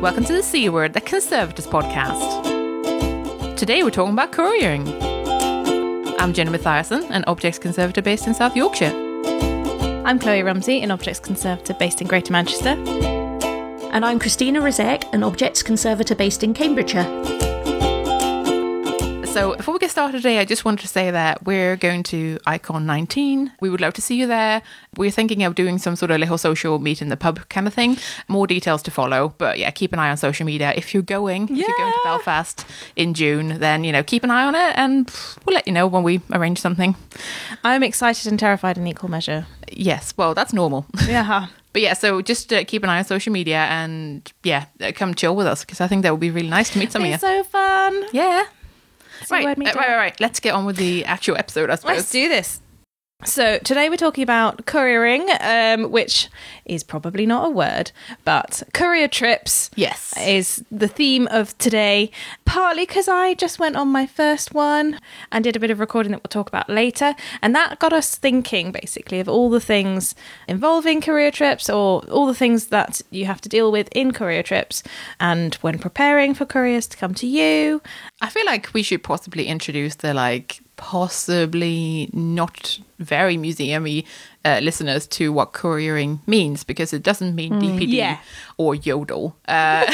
Welcome to the C Word, the Conservators podcast. Today we're talking about couriering. I'm Jenna Mathiasson, an objects conservator based in South Yorkshire. I'm Kloe Rumsey, an objects conservator based in Greater Manchester. And I'm Christina Rozeik, an objects conservator based in Cambridgeshire. So, before we get started today, I just wanted to say that we're going to Icon 19. We would love to see you there. We're thinking of doing some sort of little social meet in the pub kind of thing. More details to follow, but yeah, keep an eye on social media. If you're going, if you're going to Belfast in June, then you know keep an eye on it, and we'll let you know when we arrange something. I'm excited and terrified in equal measure. Yes, well, that's normal. Yeah. But yeah, so just uh, keep an eye on social media and yeah, uh, come chill with us because I think that would be really nice to meet some of you. So fun. Yeah. So Right, where'd we go? right, right, right. Let's get on with the actual episode, I suppose. Let's do this. So today we're talking about couriering, um, which is probably not a word, but courier trips Yes. is the theme of today. Partly because I just went on my first one and did a bit of recording that we'll talk about later, and that got us thinking basically of all the things involving courier trips or all the things that you have to deal with in courier trips, and when preparing for couriers to come to you. I feel like we should possibly introduce the like possibly not very museumy uh, listeners to what couriering means because it doesn't mean DPD Mm, yeah. Or yodel. Uh,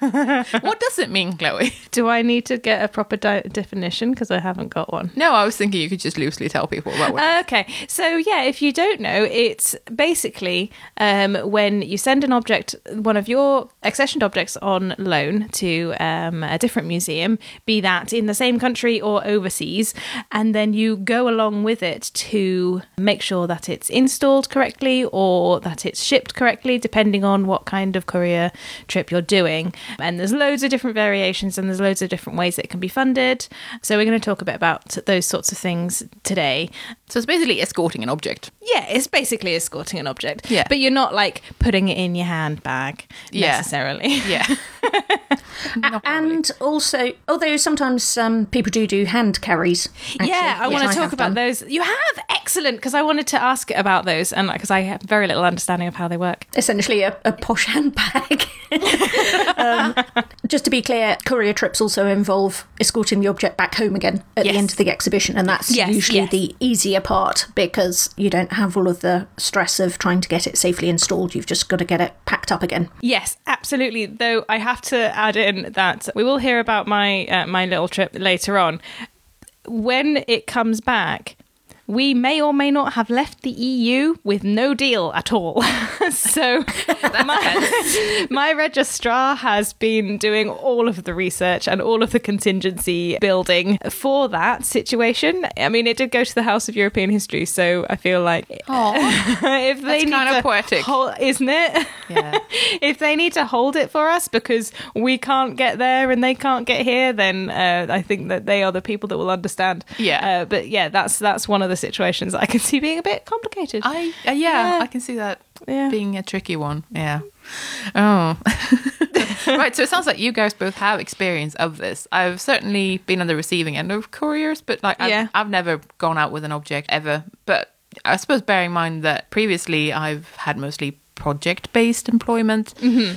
what does it mean, Kloe? Do I need to get a proper di- definition because I haven't got one? No, I was thinking you could just loosely tell people about what. Okay, so yeah, if you don't know, it's basically um, when you send an object, one of your accessioned objects on loan to um, a different museum, be that in the same country or overseas, and then you go along with it to make sure that it's installed correctly or that it's shipped correctly, depending on what kind of courier trip you're doing. And there's loads of different variations and there's loads of different ways that it can be funded. So we're going to talk a bit about those sorts of things today. so it's basically escorting an object. Yeah, it's basically escorting an object. Yeah. But you're not like putting it in your handbag Yeah. necessarily. Yeah. Not really. And also, although sometimes um, people do do hand carries. actually, yeah, I want to talk about done. those. You have excellent because I wanted to ask about those and because I have very little understanding of how they work. Essentially, a, a posh handbag. um, just to be clear, courier trips also involve escorting the object back home again at Yes. the end of the exhibition, and that's Yes, usually yes. the easier part because you don't have all of the stress of trying to get it safely installed. You've just got to get it packed up again. Yes, absolutely. Though I have to add in that we will hear about my uh, my little trip later on. When it comes back, we may or may not have left the EU with no deal at all. so my, my registrar has been doing all of the research and all of the contingency building for that situation. I mean, it did go to the House of European History, so I feel like if they need kind of to poetic. hol- isn't it? Yeah. if they need to hold it for us because we can't get there and they can't get here, then uh, I think that they are the people that will understand. Yeah. Uh, but yeah, that's that's one of the situations I can see being a bit complicated. I uh, yeah, Yeah. I can see that Yeah. being a tricky one. Yeah. Oh. right. So it sounds like you guys both have experience of this. I've certainly been on the receiving end of couriers, but like I've, Yeah. I've never gone out with an object ever. But I suppose bearing in mind that previously I've had mostly project based employment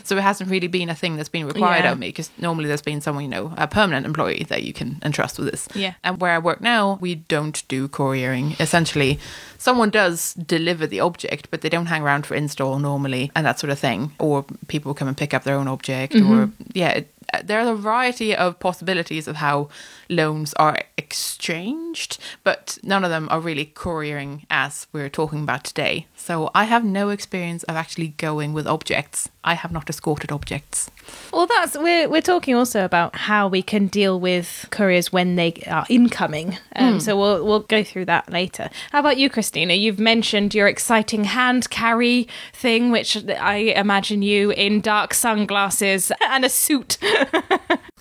so it hasn't really been a thing that's been required Yeah. of me because normally there's been someone you know a permanent employee that you can entrust with this Yeah. and where I work now, we don't do couriering. Essentially, someone does deliver the object, but they don't hang around for install normally and that sort of thing. Or people come and pick up their own object. Or, yeah, it, uh, there are a variety of possibilities of how loans are exchanged, but none of them are really couriering as we're talking about today. So I have no experience of actually going with objects. I have not escorted objects. Well, that's we're we're talking also about how we can deal with couriers when they are incoming. Um, So we'll we'll go through that later. How about you, Christina? You've mentioned your exciting hand carry thing, which I imagine you in dark sunglasses and a suit.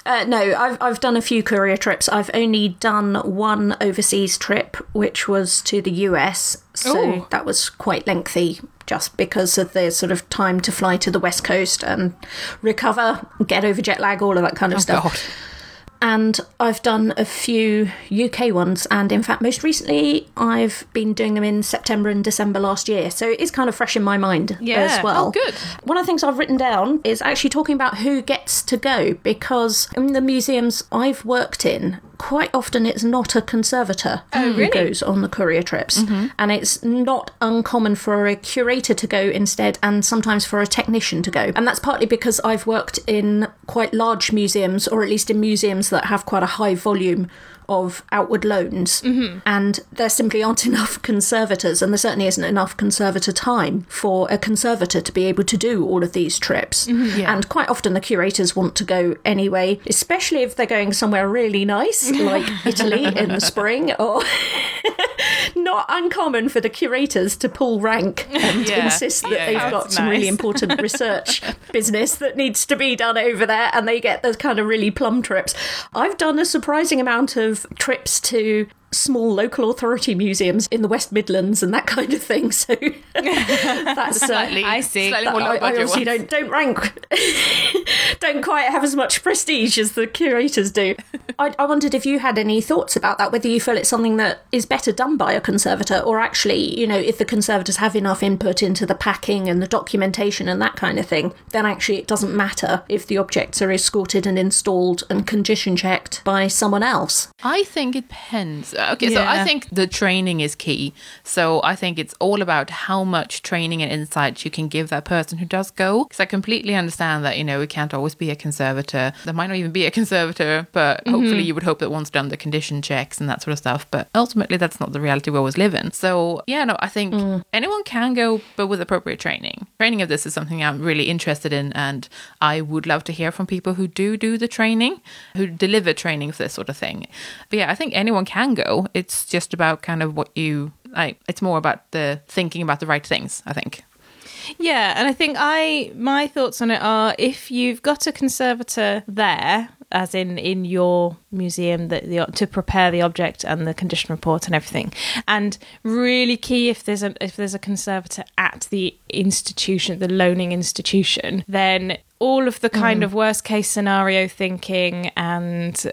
Uh, no, I've I've done a few courier trips. I've only done one overseas trip, which was to the US. So Ooh. that was quite lengthy, just because of the sort of time to fly to the west coast and recover, get over jet lag, all of that kind of oh, stuff. God. and I've done a few UK ones. And in fact, most recently, I've been doing them in September and December last year. So it is kind of fresh in my mind Yeah. as well. Oh, good. One of the things I've written down is actually talking about who gets to go because in the museums I've worked in, quite often it's not a conservator oh, who really? goes on the courier trips. Mm-hmm. And it's not uncommon for a curator to go instead and sometimes for a technician to go. And that's partly because I've worked in quite large museums, or at least in museums that have quite a high volume of outward loans, mm-hmm. and there simply aren't enough conservators, and there certainly isn't enough conservator time for a conservator to be able to do all of these trips. Mm-hmm. And quite often the curators want to go anyway, especially if they're going somewhere really nice, like Italy in the spring, or not uncommon for the curators to pull rank and Yeah. insist that Yeah, they've got That's some really important research business that needs to be done over there, and they get those kind of really plum trips. I've done a surprising amount of trips to small local authority museums in the West Midlands and that kind of thing. So that's uh, Slightly, I see. Slightly that- more I, I obviously ones. don't don't rank, don't quite have as much prestige as the curators do. I, I wondered if you had any thoughts about that, whether you feel it's something that is better done by a conservator, or actually, you know, if the conservators have enough input into the packing and the documentation and that kind of thing, then actually it doesn't matter if the objects are escorted and installed and condition checked by someone else. I think it depends. Okay, so I think the training is key. So I think it's all about how much training and insight you can give that person who does go. Because I completely understand that, you know, we can't always be a conservator. There might not even be a conservator, but mm-hmm. hopefully you would hope that one's done the condition checks and that sort of stuff. But ultimately, that's not the reality we always live in. So, yeah, no, I think mm. anyone can go, but with appropriate training. Training of this is something I'm really interested in, and I would love to hear from people who do do the training, who deliver training for this sort of thing. But yeah, I think anyone can go. It's just about kind of what you like. It's more about the thinking about the right things. I think. Yeah, and I think I my thoughts on it are if you've got a conservator there, as in in your museum that the to prepare the object and the condition report and everything, and really key if there's a if there's a conservator at the institution, the loaning institution, then all of the kind mm. of worst case scenario thinking and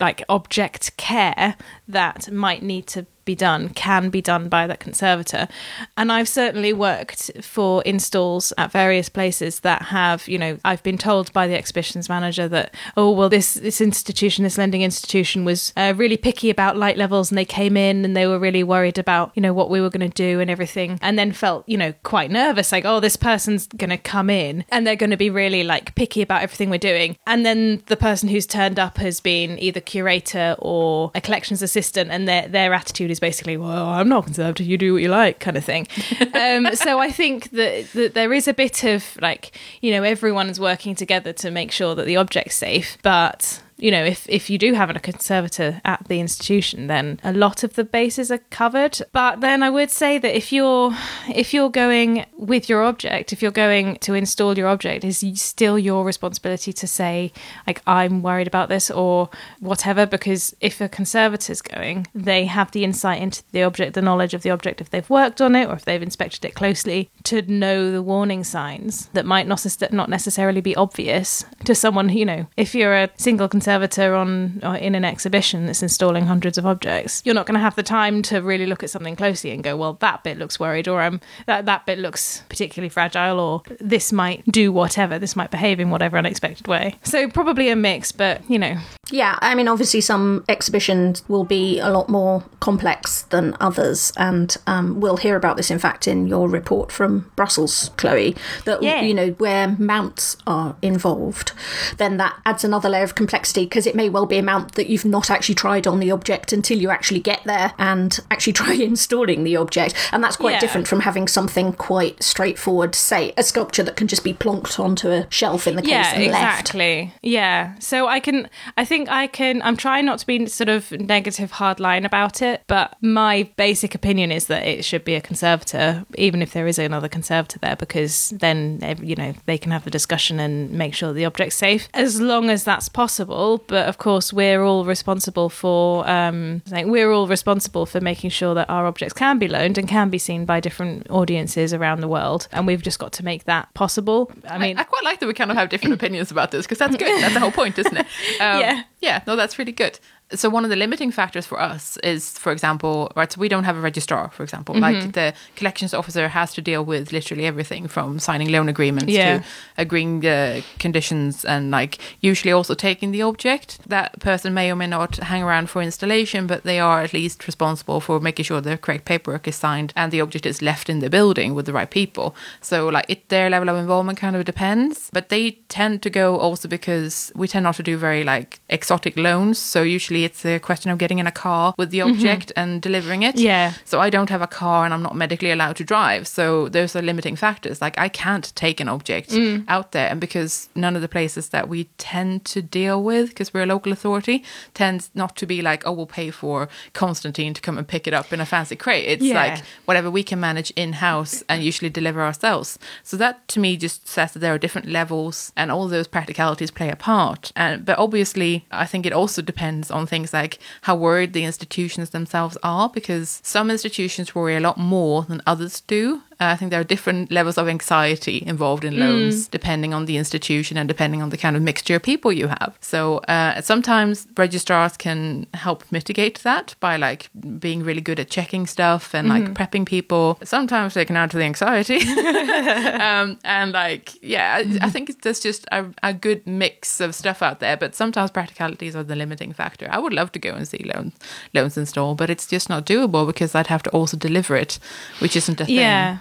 like object care that might need to be done can be done by that conservator. And i've certainly worked for installs at various places that have you know i've been told by the exhibitions manager that oh well this this institution this lending institution was uh, really picky about light levels and they came in and they were really worried about you know what we were going to do and everything and then felt you know quite nervous like oh this person's going to come in and they're going to be really like picky about everything we're doing. And then the person who's turned up has been either curator or a collections assistant and their their attitude is basically well i'm not conservative you do what you like kind of thing. Um, so i think that, that there is a bit of like you know everyone's working together to make sure that the object's safe but you know, if, if you do have a conservator at the institution, then a lot of the bases are covered. But then I would say that if you're if you're going with your object, if you're going to install your object, is still your responsibility to say like I'm worried about this or whatever. Because if a conservator's going, they have the insight into the object, the knowledge of the object if they've worked on it or if they've inspected it closely to know the warning signs that might not not necessarily be obvious to someone. You know, if you're a single conservator on or in an exhibition that's installing hundreds of objects, you're not going to have the time to really look at something closely and go, well, that bit looks worried, or um, that that bit looks particularly fragile, or this might do whatever, this might behave in whatever unexpected way. So probably a mix, but you know, Yeah, I mean, obviously, some exhibitions will be a lot more complex than others, and um, we'll hear about this, in fact, in your report from Brussels, Kloe. That Yeah. you know where mounts are involved, then that adds another layer of complexity because it may well be a mount that you've not actually tried on the object until you actually get there and actually try installing the object, and that's quite Yeah. different from having something quite straightforward, say a sculpture that can just be plonked onto a shelf in the case yeah and left. exactly yeah so i can i think i can i'm trying not to be sort of negative hard line about it but my basic opinion is that it should be a conservator even if there is another conservator there because then eh, you know they can have the discussion and make sure the object's safe as long as that's possible but of course we're all responsible for um like we're all responsible for making sure that our objects can be loaned and can be seen by different audiences around the world and we've just got to make that possible i mean I, I quite like that we kind of have different opinions about this because that's good. That's the whole point, isn't it? Um, Yeah. Yeah, no, that's really good. So one of the limiting factors for us is, for example, right, so we don't have a registrar, for example. Mm-hmm. Like the collections officer has to deal with literally everything from signing loan agreements Yeah. to agreeing the conditions and like usually also taking the object. That person may or may not hang around for installation, but they are at least responsible for making sure the correct paperwork is signed and the object is left in the building with the right people. So like it, their level of involvement kind of depends, but they tend to go also because we tend not to do very like exotic loans. So usually it's a question of getting in a car with the object and delivering it. Yeah. So I don't have a car and I'm not medically allowed to drive. So those are limiting factors. Like I can't take an object Mm. out there. And because none of the places that we tend to deal with, because we're a local authority, tends not to be like, oh, we'll pay for Constantine to come and pick it up in a fancy crate. It's Yeah. like whatever we can manage in house and usually deliver ourselves. So that to me just says that there are different levels and all those practicalities play a part. And but obviously I think it also depends on things like how worried the institutions themselves are because some institutions worry a lot more than others do. Uh, I think there are different levels of anxiety involved in loans depending on the institution and depending on the kind of mixture of people you have. So uh, sometimes registrars can help mitigate that by like being really good at checking stuff and like prepping people. Sometimes they can add to the anxiety. um, and like, yeah, I, I think there's just a, a good mix of stuff out there, but sometimes practicalities are the limiting factor. I would love to go and see loans, loans install, but it's just not doable because I'd have to also deliver it, which isn't a thing. Yeah.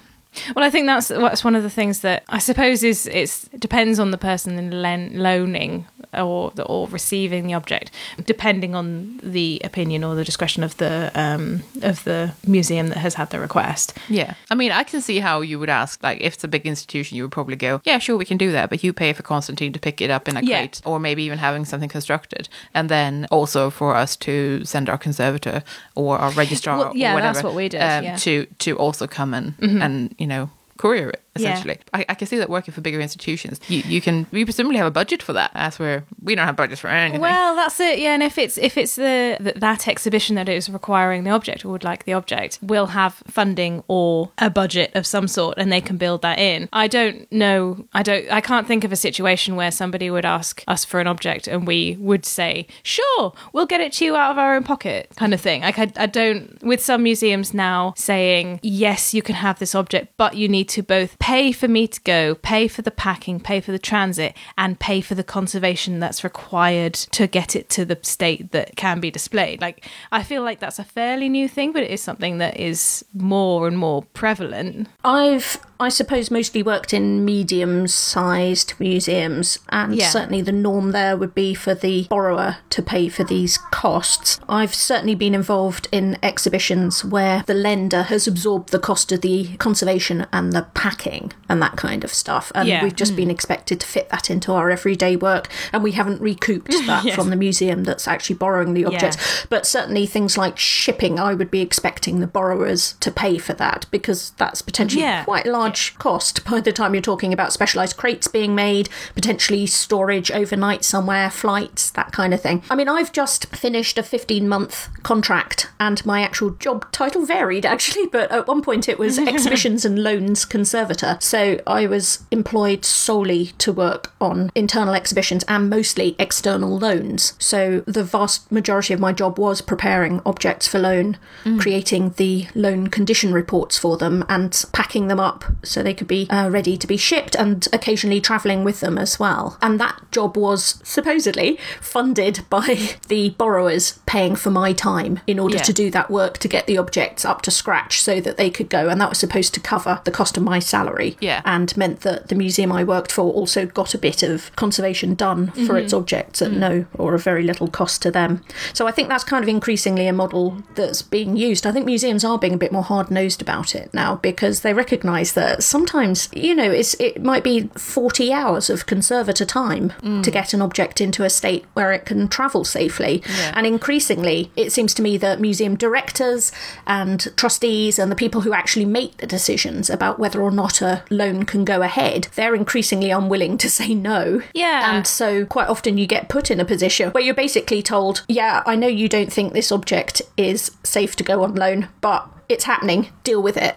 Well, I think that's that's one of the things that I suppose is it's depends on the person in len- loaning or or receiving the object, depending on the opinion or the discretion of the um, of the museum that has had the request. Yeah. I mean, I can see how you would ask, like, if it's a big institution, you would probably go, yeah, sure, we can do that, but you pay for Constantine to pick it up in a Yeah. crate, or maybe even having something constructed. And then also for us to send our conservator or our registrar Well, yeah, or whatever that's what we did, um, yeah. to, to also come and, and, you know, courier it Yeah. essentially. I, I can see that working for bigger institutions, you, you can we presumably have a budget for that. As we're we don't have budgets for anything. Well, that's it. Yeah, and if it's if it's the that, that exhibition that is requiring the object or would like the object, will have funding or a budget of some sort, and they can build that in. I don't know. I don't. I can't think of a situation where somebody would ask us for an object and we would say, "Sure, we'll get it to you out of our own pocket," kind of thing. Like I, I don't. With some museums now saying, "Yes, you can have this object, but you need to both pay for me to go, pay for the packing, pay for the transit, and pay for the conservation that's required to get it to the state that can be displayed. Like, I feel like that's a fairly new thing, but it is something that is more and more prevalent. I've, I suppose, mostly worked in medium sized museums, and Yeah. certainly the norm there would be for the borrower to pay for these costs. I've certainly been involved in exhibitions where the lender has absorbed the cost of the conservation and the packing and that kind of stuff, and Yeah. we've just been mm. expected to fit that into our everyday work, and we haven't recouped that Yes. from the museum that's actually borrowing the objects. But certainly things like shipping, I would be expecting the borrowers to pay for that because that's potentially Yeah. quite a large cost by the time you're talking about specialised crates being made, potentially storage overnight somewhere, flights, that kind of thing. I mean, I've just finished a 15 month contract and my actual job title varied actually, but at one point it was exhibitions and loans conservator. So I was employed solely to work on internal exhibitions and mostly external loans. So the vast majority of my job was preparing objects for loan, creating the loan condition reports for them, and packing them up so they could be uh, ready to be shipped, and occasionally travelling with them as well. And that job was supposedly funded by the borrowers paying for my time in order Yeah. to do that work to get the objects up to scratch so that they could go, and that was supposed to cover the cost of my salary. Yeah. And meant that the museum I worked for also got a bit of conservation done for mm-hmm. its objects at mm. no or a very little cost to them. So I think that's kind of increasingly a model that's being used. I think museums are being a bit more hard nosed about it now because they recognise that sometimes, you know, it's it might be 40 hours of conservator time mm. to get an object into a state where it can travel safely. Yeah. And increasingly, it seems to me that museum directors and trustees and the people who actually make the decisions about whether or not loan can go ahead, they're increasingly unwilling to say no. Yeah. And so quite often you get put in a position where you're basically told, yeah, I know you don't think this object is safe to go on loan, but it's happening. Deal with it.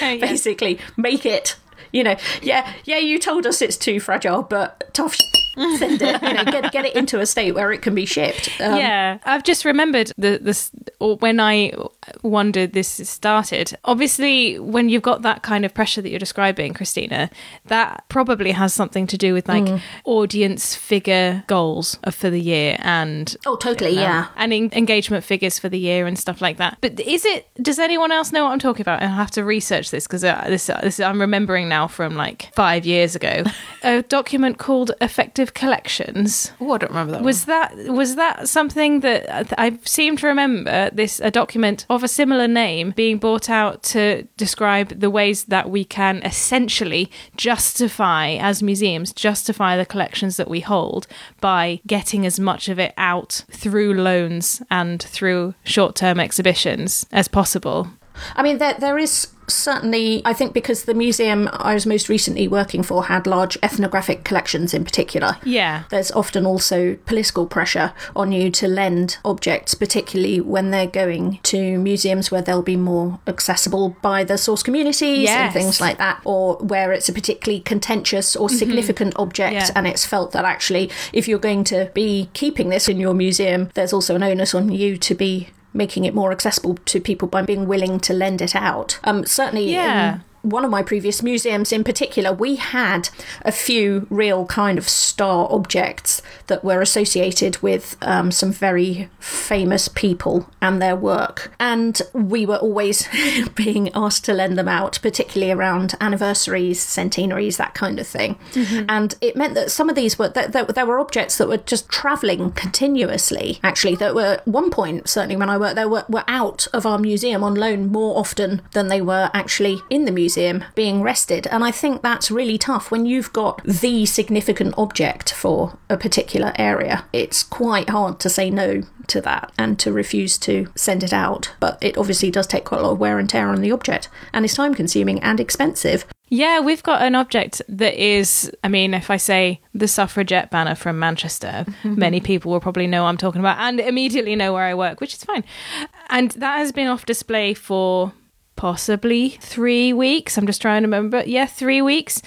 Basically, make it. You know, yeah, yeah, you told us it's too fragile, but tough. Send it, you know, get, get it into a state where it can be shipped. Um, yeah, I've just remembered the this or when I wondered this started. Obviously, when you've got that kind of pressure that you're describing, Christina, that probably has something to do with like Mm. audience figure goals for the year and Oh, totally, yeah. and en- engagement figures for the year and stuff like that. But is it? Does anyone else know what I'm talking about? I have to research this because uh, this, uh, this I'm remembering now from like five years ago. a document called Effective Collections. Oh, I don't remember that. Was that was that something that uh, I I seem to remember this a document of a similar name being brought out to describe the ways that we can essentially justify as museums justify the collections that we hold by getting as much of it out through loans and through short-term exhibitions as possible. I mean, there there is certainly, I think, because the museum I was most recently working for had large ethnographic collections in particular. Yeah. There's often also political pressure on you to lend objects, particularly when they're going to museums where they'll be more accessible by the source communities Yes. and things like that, or where it's a particularly contentious or mm-hmm. significant object Yeah. and it's felt that actually, if you're going to be keeping this in your museum, there's also an onus on you to be making it more accessible to people by being willing to lend it out. Um, certainly, Yeah. in one of my previous museums in particular, we had a few real kind of star objects that were associated with um, some very famous people and their work. And we were always being asked to lend them out, particularly around anniversaries, centenaries, that kind of thing. And it meant that some of these were, that, there were objects that were just travelling continuously, actually, that were at one point, certainly when I worked there, were, were out of our museum on loan more often than they were actually in the museum being rested. And I think that's really tough when you've got the significant object for a particular area. It's quite hard to say no to that and to refuse to send it out. But it obviously does take quite a lot of wear and tear on the object and is time consuming and expensive. Yeah, we've got an object that is, I mean, if I say the suffragette banner from Manchester, mm-hmm. many people will probably know what I'm talking about and immediately know where I work, which is fine. And that has been off display for possibly three weeks. I'm just trying to remember. Yeah, three weeks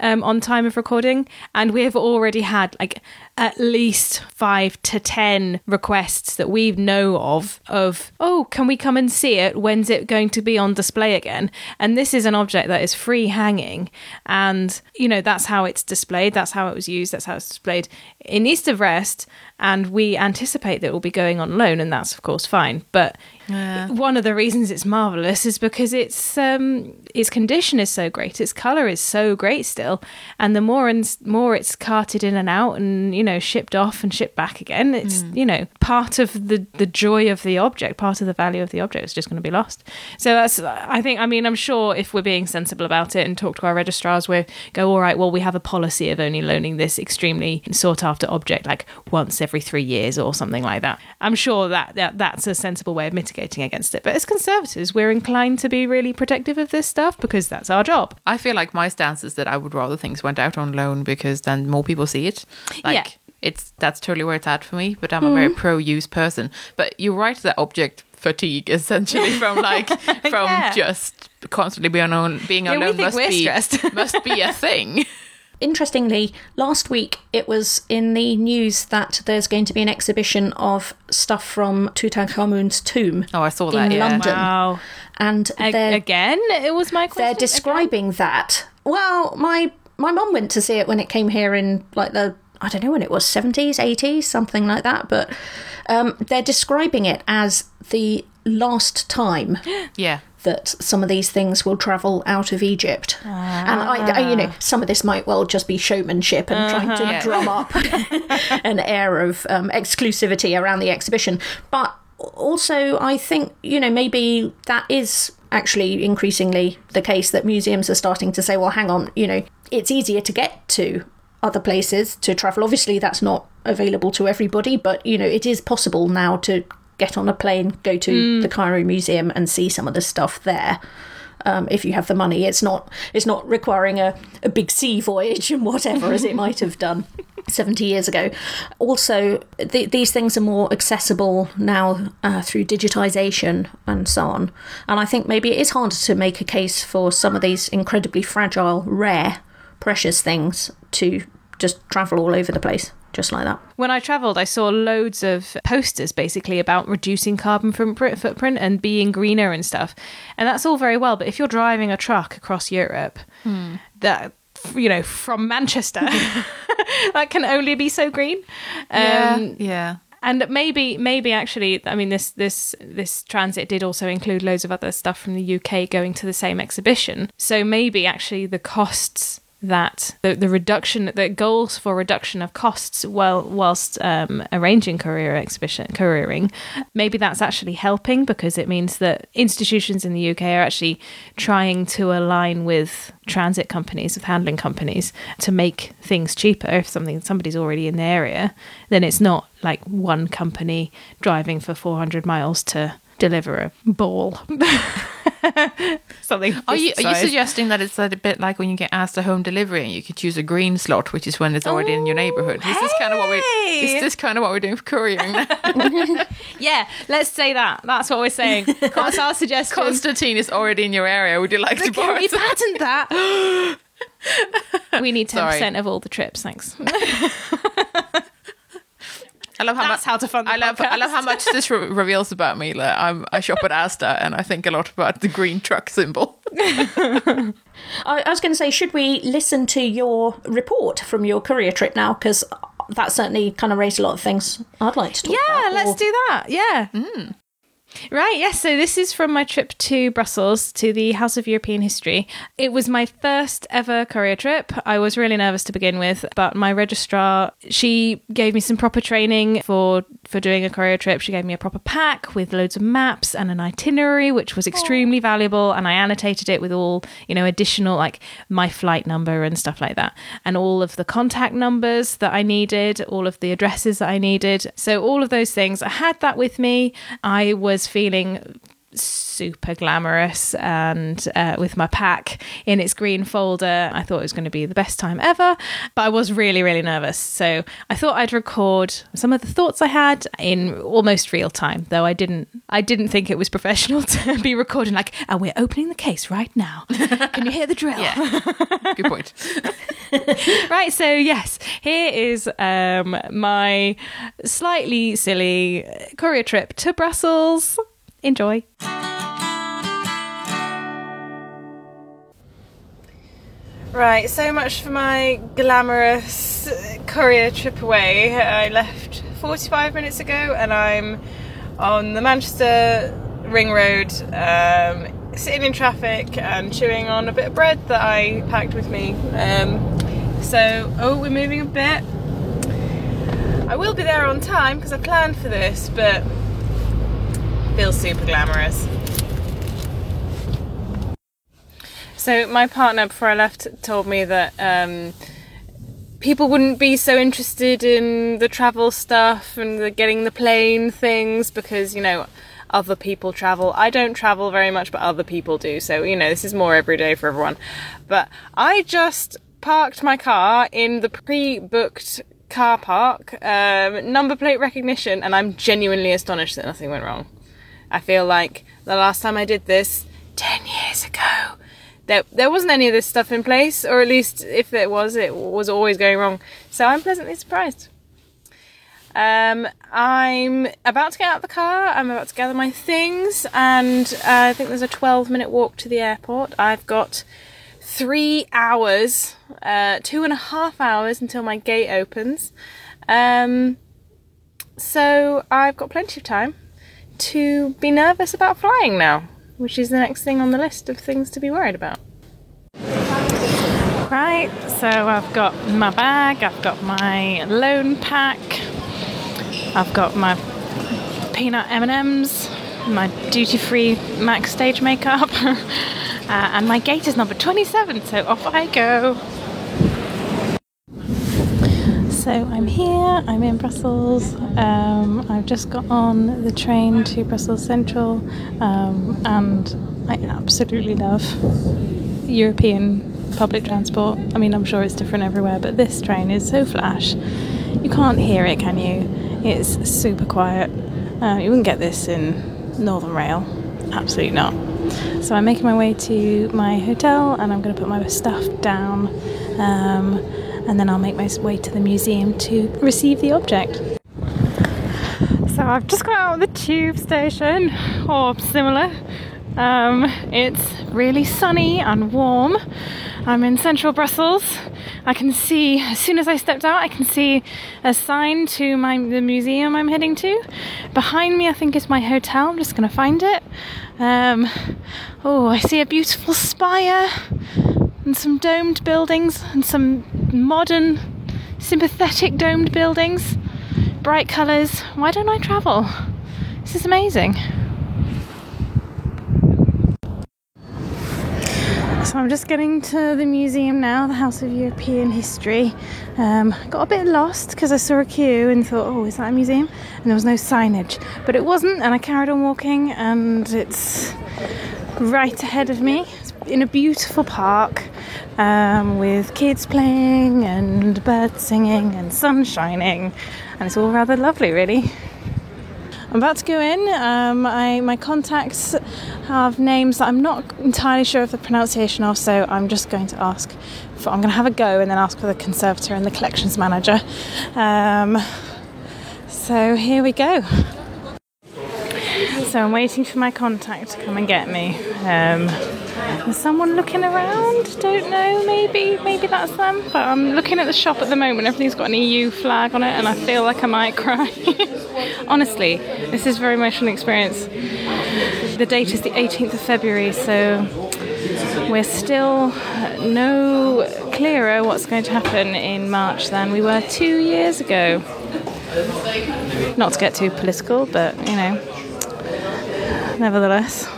um, on time of recording. And we have already had like at least five to ten requests that we know of of oh can we come and see it? When's it going to be on display again? And this is an object that is free hanging. And you know that's how it's displayed. That's how it was used. That's how it's displayed in east of rest. And we anticipate that it will be going on loan and that's of course fine. But one of the reasons it's marvelous is because its um its condition is so great its color is so great still and the more and more it's carted in and out and you know shipped off and shipped back again it's you know part of the the joy of the object part of the value of the object is just going to be lost. So that's i think i mean i'm sure if we're being sensible about it and talk to our registrars we go all right well we have a policy of only loaning this extremely sought after object like once every 3 years or something like that. I'm sure that, that that's a sensible way of mitigating against it but as conservators we're inclined to be really protective of this stuff because that's our job I feel like my stance is that I would rather things went out on loan because then more people see it. Like Yeah. it's that's totally where it's at for me. But I'm a very mm-hmm. pro use person. But you're right that object fatigue essentially from like from Yeah. just constantly being on being Yeah, think must be stressed. must be a thing. Interestingly, last week it was in the news that there's going to be an exhibition of stuff from Tutankhamun's tomb. Oh, I saw that. In yeah. London. wow And A- again it was my question they're Again? describing that. Well, my my mum went to see it when it came here in like the I don't know when it was 70s, 80s, something like that. But um, they're describing it as the last time Yeah. That some of these things will travel out of Egypt. And I, I- you know, some of this might well just be showmanship and trying to Yeah. drum up an air of um, exclusivity around the exhibition. But also, I think, you know, maybe that is actually increasingly the case that museums are starting to say, well, hang on, you know, it's easier to get to other places to travel. Obviously, that's not available to everybody, but, you know, it is possible now to get on a plane, go to the Cairo Museum and see some of the stuff there. Um, if you have the money, it's not it's not requiring a, a big sea voyage and whatever as it might have done 70 years ago. Also, th- these things are more accessible now uh, through digitization and so on. And I think maybe it is harder to make a case for some of these incredibly fragile, rare, precious things to just travel all over the place, just like that. When I travelled, I saw loads of posters basically about reducing carbon footprint footprint and being greener and stuff. And that's all very well, but if you're driving a truck across Europe, that you know from Manchester, that can only be so green. Um, yeah. and maybe maybe actually i mean this this this transit did also include loads of other stuff from the uk going to the same exhibition so maybe actually the costs that the, the reduction the goals for reduction of costs while whilst um, arranging career exhibition careering maybe that's actually helping because it means that institutions in the UK are actually trying to align with transit companies with handling companies to make things cheaper. If something somebody's already in the area then it's not like one company driving for 400 miles to deliver a ball something Are you, are you suggesting that it's a bit like when you get asked a home delivery and you could choose a green slot, which is when it's already in your neighborhood? Is this kind of what we? hey! Is this kind of what we're doing for couriering? Yeah, let's say that. That's what we're saying. That's our suggestion. Constantine is already in your area. Would you like to borrow? we patent that? we need 10% of all the trips, thanks. I love how That's much. how to fund I love. I love how much this re- reveals about me. Like, I'm. I shop at Asda, and I think a lot about the green truck symbol. I, I was going to say, should we listen to your report from your courier trip now? Because that certainly kind of raised a lot of things I'd like to talk about. Yeah, let's or- do that. Yeah. Mm. Right, yes. So this is from my trip to Brussels to the House of European History. It was my first ever courier trip. I was really nervous to begin with, but my registrar, she gave me some proper training for for doing a courier trip. She gave me a proper pack with loads of maps and an itinerary, which was extremely valuable. And I annotated it with all, you know, additional like my flight number and stuff like that, and all of the contact numbers that I needed, all of the addresses that I needed. So all of those things, I had that with me. I was feeling super glamorous and uh, with my pack in its green folder. I thought it was going to be the best time ever, but I was really, really nervous. So I thought I'd record some of the thoughts I had in almost real time, though I didn't. I didn't think it was professional to be recording like, "And we're opening the case right now. Can you hear the drill?" Yeah. Good point. right so yes here is um my slightly silly courier trip to brussels enjoy. Right so much for my glamorous courier trip away. I left 45 minutes ago and i'm on the manchester ring road um, sitting in traffic and chewing on a bit of bread that i packed with me. Um, so, oh, we're moving a bit. I will be there on time because I planned for this, but feels super glamorous. So, my partner before I left told me that um, people wouldn't be so interested in the travel stuff and the getting the plane things because, you know, other people travel. I don't travel very much, but other people do. So, you know, this is more everyday for everyone. But I just parked my car in the pre booked car park, um, number plate recognition, and I'm genuinely astonished that nothing went wrong. I feel like the last time I did this, 10 years ago, there, there wasn't any of this stuff in place, or at least if there was, it was always going wrong. So I'm pleasantly surprised. Um, I'm about to get out of the car. I'm about to gather my things, and uh, I think there's a 12 minute walk to the airport. I've got three hours, uh, two and a half hours until my gate opens. Um, so I've got plenty of time to be nervous about flying now, which is the next thing on the list of things to be worried about. Right, so I've got my bag, I've got my loan pack, I've got my peanut M&Ms, my duty-free MAC stage makeup, uh, and my gate is number 27, so off I go. So I'm here, I'm in Brussels. Um, I've just got on the train to Brussels Central, um, and I absolutely love European public transport. I mean, I'm sure it's different everywhere, but this train is so flash. You can't hear it, can you? It's super quiet. Uh, you wouldn't get this in Northern Rail. Absolutely not. So I'm making my way to my hotel and I'm going to put my stuff down. Um, and then I'll make my way to the museum to receive the object. So I've just got out of the tube station, or similar. Um, it's really sunny and warm. I'm in central Brussels. I can see, as soon as I stepped out, I can see a sign to my the museum I'm heading to. Behind me, I think is my hotel. I'm just going to find it. Um, oh, I see a beautiful spire and some domed buildings and some modern, sympathetic domed buildings. Bright colours. Why don't I travel? This is amazing. So I'm just getting to the museum now, the House of European History. Um, got a bit lost because I saw a queue and thought, oh, is that a museum? And there was no signage, but it wasn't, and I carried on walking, and it's right ahead of me. In a beautiful park um, with kids playing and birds singing and sun shining, and it's all rather lovely, really. I'm about to go in. Um, I, my contacts have names that I'm not entirely sure of the pronunciation of, so I'm just going to ask. For, I'm going to have a go and then ask for the conservator and the collections manager. Um, so here we go. So I'm waiting for my contact to come and get me. Um, is someone looking around? Don't know. Maybe, maybe that's them. But I'm looking at the shop at the moment. Everything's got an EU flag on it, and I feel like I might cry. Honestly, this is a very emotional experience. The date is the 18th of February, so we're still no clearer what's going to happen in March than we were two years ago. Not to get too political, but you know, nevertheless.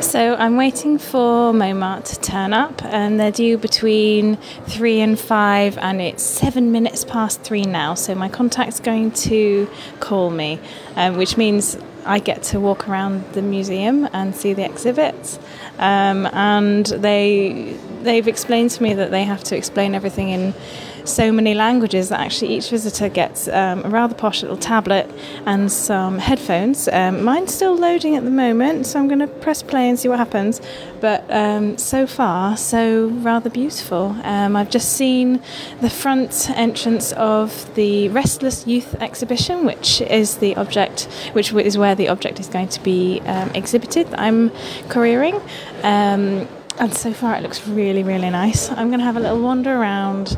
So I'm waiting for Momart to turn up, and they're due between three and five, and it's seven minutes past three now. So my contact's going to call me, um, which means I get to walk around the museum and see the exhibits. Um, and they they've explained to me that they have to explain everything in so many languages that actually each visitor gets um, a rather posh little tablet and some headphones. Um, mine's still loading at the moment, so I'm going to press play and see what happens. But um, so far, so rather beautiful. Um, I've just seen the front entrance of the Restless Youth exhibition, which is the object, which is where the object is going to be um, exhibited. I'm couriering. Um, and so far, it looks really, really nice. I'm going to have a little wander around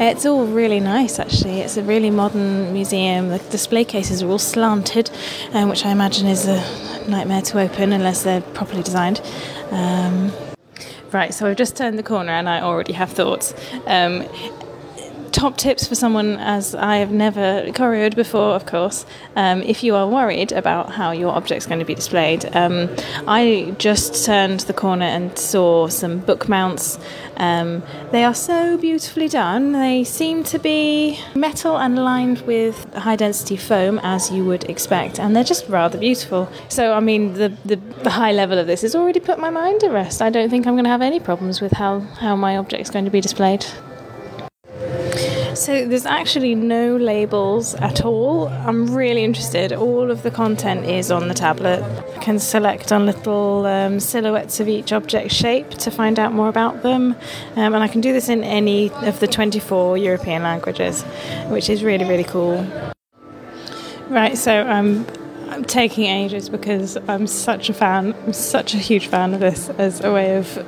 it's all really nice, actually. It's a really modern museum. The display cases are all slanted, um, which I imagine is a nightmare to open unless they're properly designed. Um, right, so I've just turned the corner and I already have thoughts. Um, top tips for someone as I have never couriered before, of course. Um, if you are worried about how your object's going to be displayed, um, I just turned the corner and saw some book mounts. Um, they are so beautifully done. They seem to be metal and lined with high density foam, as you would expect, and they're just rather beautiful. So, I mean, the, the, the high level of this has already put my mind at rest. I don't think I'm going to have any problems with how, how my object's going to be displayed. So there's actually no labels at all. I'm really interested. All of the content is on the tablet. I can select on little um, silhouettes of each object shape to find out more about them. Um, and I can do this in any of the 24 European languages, which is really, really cool. Right, so I'm I'm taking ages because I'm such a fan. I'm such a huge fan of this as a way of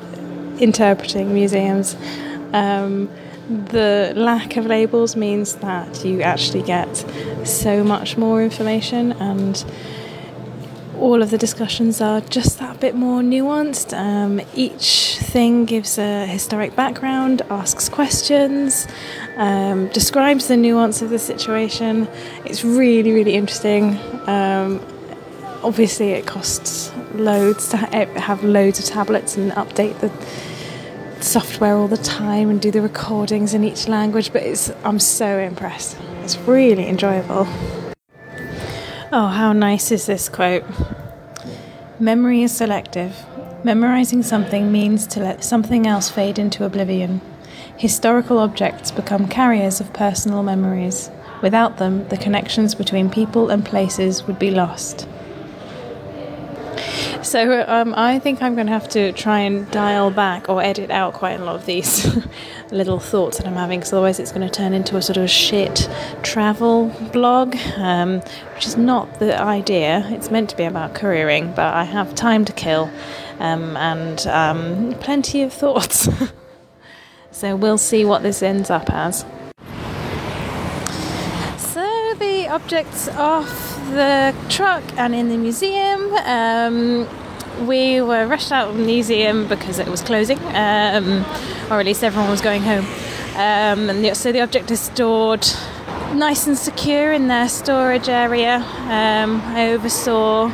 interpreting museums. Um, the lack of labels means that you actually get so much more information and all of the discussions are just that bit more nuanced. Um, each thing gives a historic background, asks questions, um, describes the nuance of the situation. It's really, really interesting. Um, obviously, it costs loads to have loads of tablets and update the software all the time and do the recordings in each language, but it's I'm so impressed. It's really enjoyable. Oh, how nice is this quote? Memory is selective. Memorizing something means to let something else fade into oblivion. Historical objects become carriers of personal memories. Without them, the connections between people and places would be lost. So um, I think I'm going to have to try and dial back or edit out quite a lot of these little thoughts that I'm having, because otherwise it's going to turn into a sort of shit travel blog, um, which is not the idea. It's meant to be about couriering, but I have time to kill um, and um, plenty of thoughts. so we'll see what this ends up as. So the objects off the truck and in the museum. Um, we were rushed out of the museum because it was closing, um, or at least everyone was going home. Um, and the, so the object is stored nice and secure in their storage area. Um, I oversaw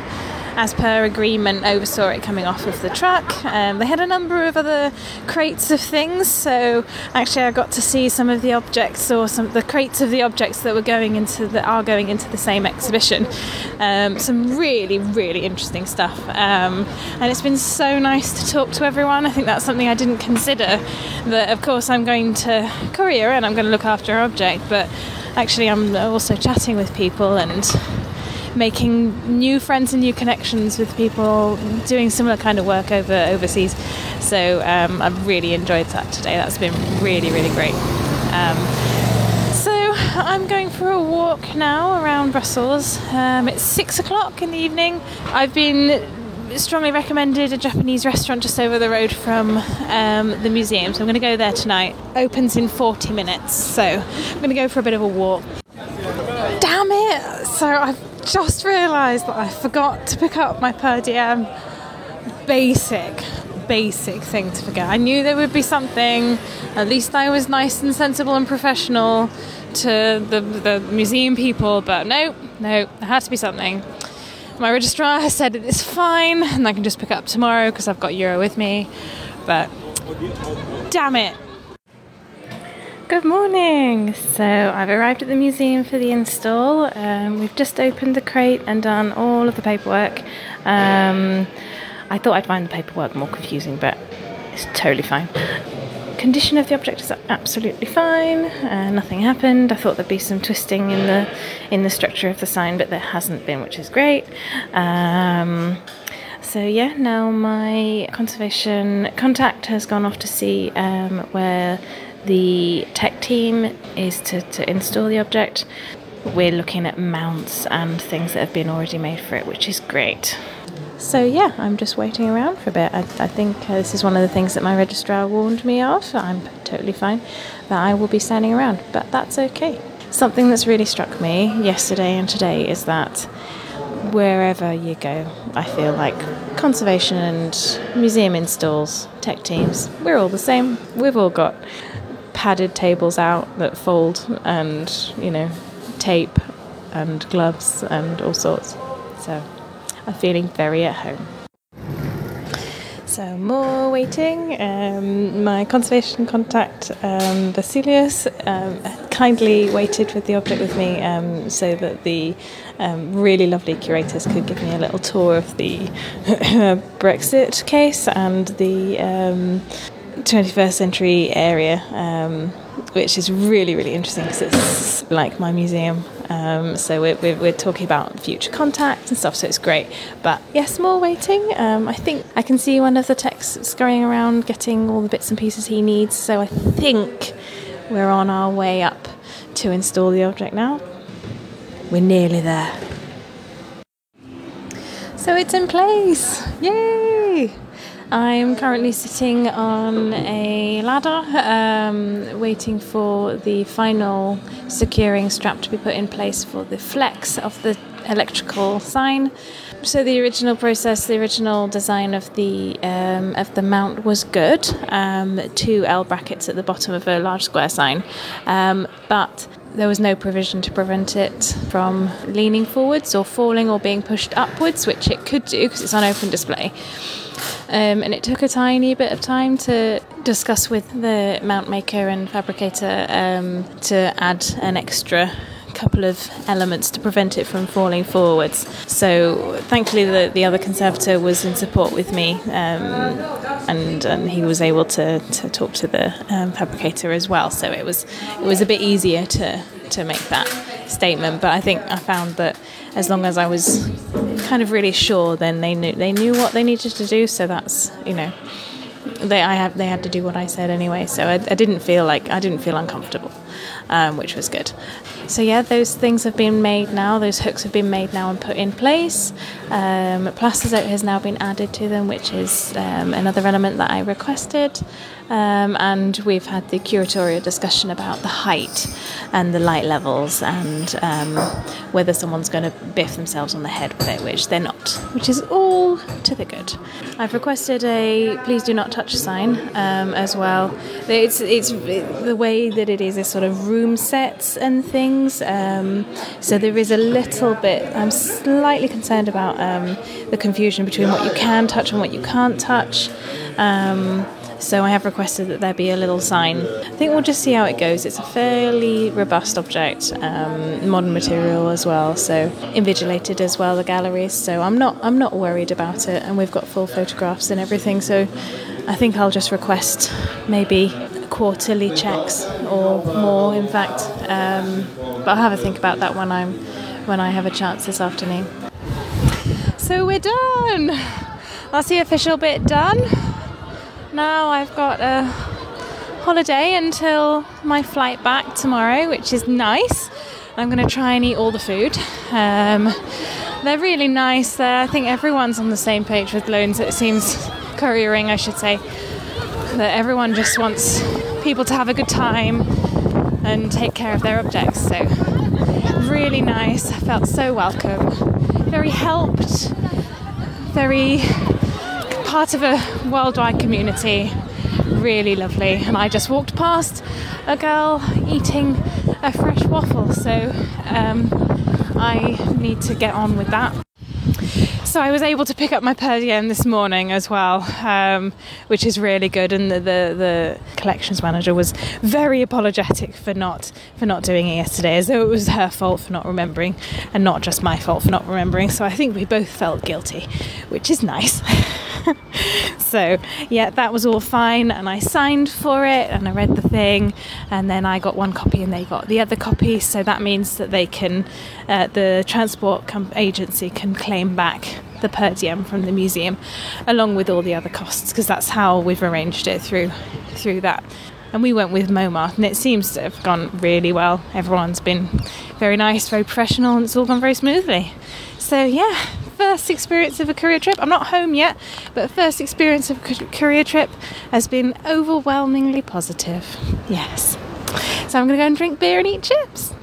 as per agreement, oversaw it coming off of the truck. Um, they had a number of other crates of things, so actually I got to see some of the objects or some the crates of the objects that were going into that are going into the same exhibition. Um, some really, really interesting stuff, um, and it's been so nice to talk to everyone. I think that's something I didn't consider. That of course I'm going to courier and I'm going to look after an object, but actually I'm also chatting with people and making new friends and new connections with people doing similar kind of work over overseas. So um, I've really enjoyed that today. That's been really, really great. Um, so I'm going for a walk now around Brussels. Um, it's six o'clock in the evening. I've been strongly recommended a Japanese restaurant just over the road from um, the museum, so I'm going to go there tonight. Opens in 40 minutes, so I'm going to go for a bit of a walk. So I've just realised that I forgot to pick up my per diem. Basic, basic thing to forget. I knew there would be something. At least I was nice and sensible and professional to the, the museum people, but no, no, there had to be something. My registrar said it is fine and I can just pick up tomorrow because I've got Euro with me, but damn it. Good morning. So I've arrived at the museum for the install. Um, we've just opened the crate and done all of the paperwork. Um, I thought I'd find the paperwork more confusing, but it's totally fine. Condition of the object is absolutely fine. Uh, nothing happened. I thought there'd be some twisting in the in the structure of the sign, but there hasn't been, which is great. Um, so yeah, now my conservation contact has gone off to see um, where the tech team is to, to install the object. We're looking at mounts and things that have been already made for it, which is great. So yeah, I'm just waiting around for a bit. I, I think uh, this is one of the things that my registrar warned me of. I'm totally fine that I will be standing around, but that's okay. Something that's really struck me yesterday and today is that wherever you go, I feel like conservation and museum installs, tech teams, we're all the same. We've all got padded tables out that fold and, you know, tape and gloves and all sorts. So I'm feeling very at home. So more waiting. Um, my conservation contact um, um, kindly waited with the object with me um, so that the um, really lovely curators could give me a little tour of the Brexit case and the 21st um, century area which is really, really interesting because it's like my museum. Um, so we're, we're, we're, talking about future contacts and stuff, so it's great. But yes, more waiting. Um, I think I can see one of the techs scurrying around getting all the bits and pieces he needs. So I think we're on our way up to install the object now. We're nearly there. So it's in place! Yay! I'm currently sitting on a ladder, um, waiting for the final securing strap to be put in place for the flex of the electrical sign. So the original process, the original design of the um, of the mount was good. Um, two L brackets at the bottom of a large square sign, um, but there was no provision to prevent it from leaning forwards or falling or being pushed upwards, which it could do because it's on open display. Um, and it took a tiny bit of time to discuss with the mount maker and fabricator um, to add an extra couple of elements to prevent it from falling forwards. So thankfully, the, the other conservator was in support with me, um, and and he was able to, to talk to the um, fabricator as well. So it was it was a bit easier to to make that statement. But I think I found that as long as I was kind of really sure, then they knew they knew what they needed to do. So that's you know, they I have they had to do what I said anyway. So I, I didn't feel like I didn't feel uncomfortable, um, which was good. So yeah, those things have been made now. Those hooks have been made now and put in place. Um, Plastizote has now been added to them, which is um, another element that I requested. Um, and we've had the curatorial discussion about the height and the light levels and um, whether someone's going to biff themselves on the head with it, which they're not, which is all to the good. I've requested a please do not touch sign um, as well. It's, it's the way that it is, is sort of room sets and things. Um, so there is a little bit, I'm slightly concerned about um, the confusion between what you can touch and what you can't touch. So I have requested that there be a little sign. I think we'll just see how it goes. It's a fairly robust object, um, modern material as well, so invigilated as well the galleries. So I'm not I'm not worried about it, and we've got full photographs and everything. So I think I'll just request maybe quarterly checks or more, in fact. Um, but I'll have a think about that when I'm when I have a chance this afternoon. So we're done. That's the official bit done now I've got a holiday until my flight back tomorrow, which is nice. I'm going to try and eat all the food. Um, they're really nice. There, I think everyone's on the same page with loans. It seems couriering, I should say, that everyone just wants people to have a good time and take care of their objects. So really nice. I felt so welcome, very helped, very part of a worldwide community. Really lovely. And I just walked past a girl eating a fresh waffle, so um, I need to get on with that. So I was able to pick up my per diem this morning as well, um, which is really good. And the, the, the collections manager was very apologetic for not for not doing it yesterday, as though it was her fault for not remembering, and not just my fault for not remembering. So I think we both felt guilty, which is nice. so yeah, that was all fine, and I signed for it, and I read the thing, and then I got one copy, and they got the other copy. So that means that they can, uh, the transport com- agency can claim back the per diem from the museum, along with all the other costs, because that's how we've arranged it through through that. And we went with Momart, and it seems to have gone really well. Everyone's been very nice, very professional, and it's all gone very smoothly. So yeah, first experience of a courier trip. I'm not home yet, but first experience of a courier trip has been overwhelmingly positive. Yes. So I'm going to go and drink beer and eat chips.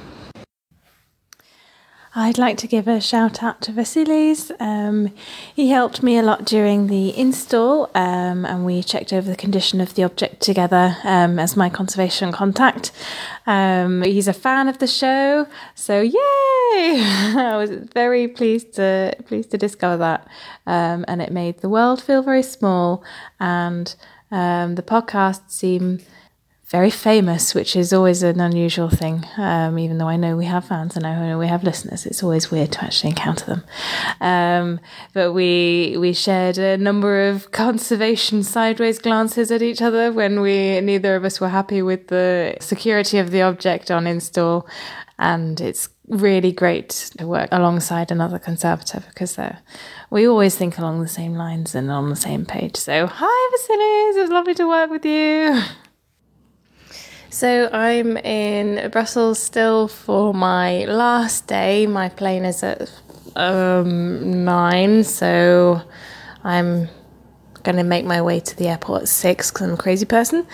I'd like to give a shout out to Vasilis. Um, he helped me a lot during the install, um, and we checked over the condition of the object together um, as my conservation contact. Um, he's a fan of the show, so yay! I was very pleased to pleased to discover that, um, and it made the world feel very small, and um, the podcast seem very famous, which is always an unusual thing. Um, even though I know we have fans and I know we have listeners, it's always weird to actually encounter them. Um, but we we shared a number of conservation sideways glances at each other when we neither of us were happy with the security of the object on install, and it's really great to work alongside another conservator because we always think along the same lines and on the same page. So, hi, Vasilis, it was lovely to work with you. So I'm in Brussels still for my last day. My plane is at um, nine, so I'm going to make my way to the airport at six because I'm a crazy person.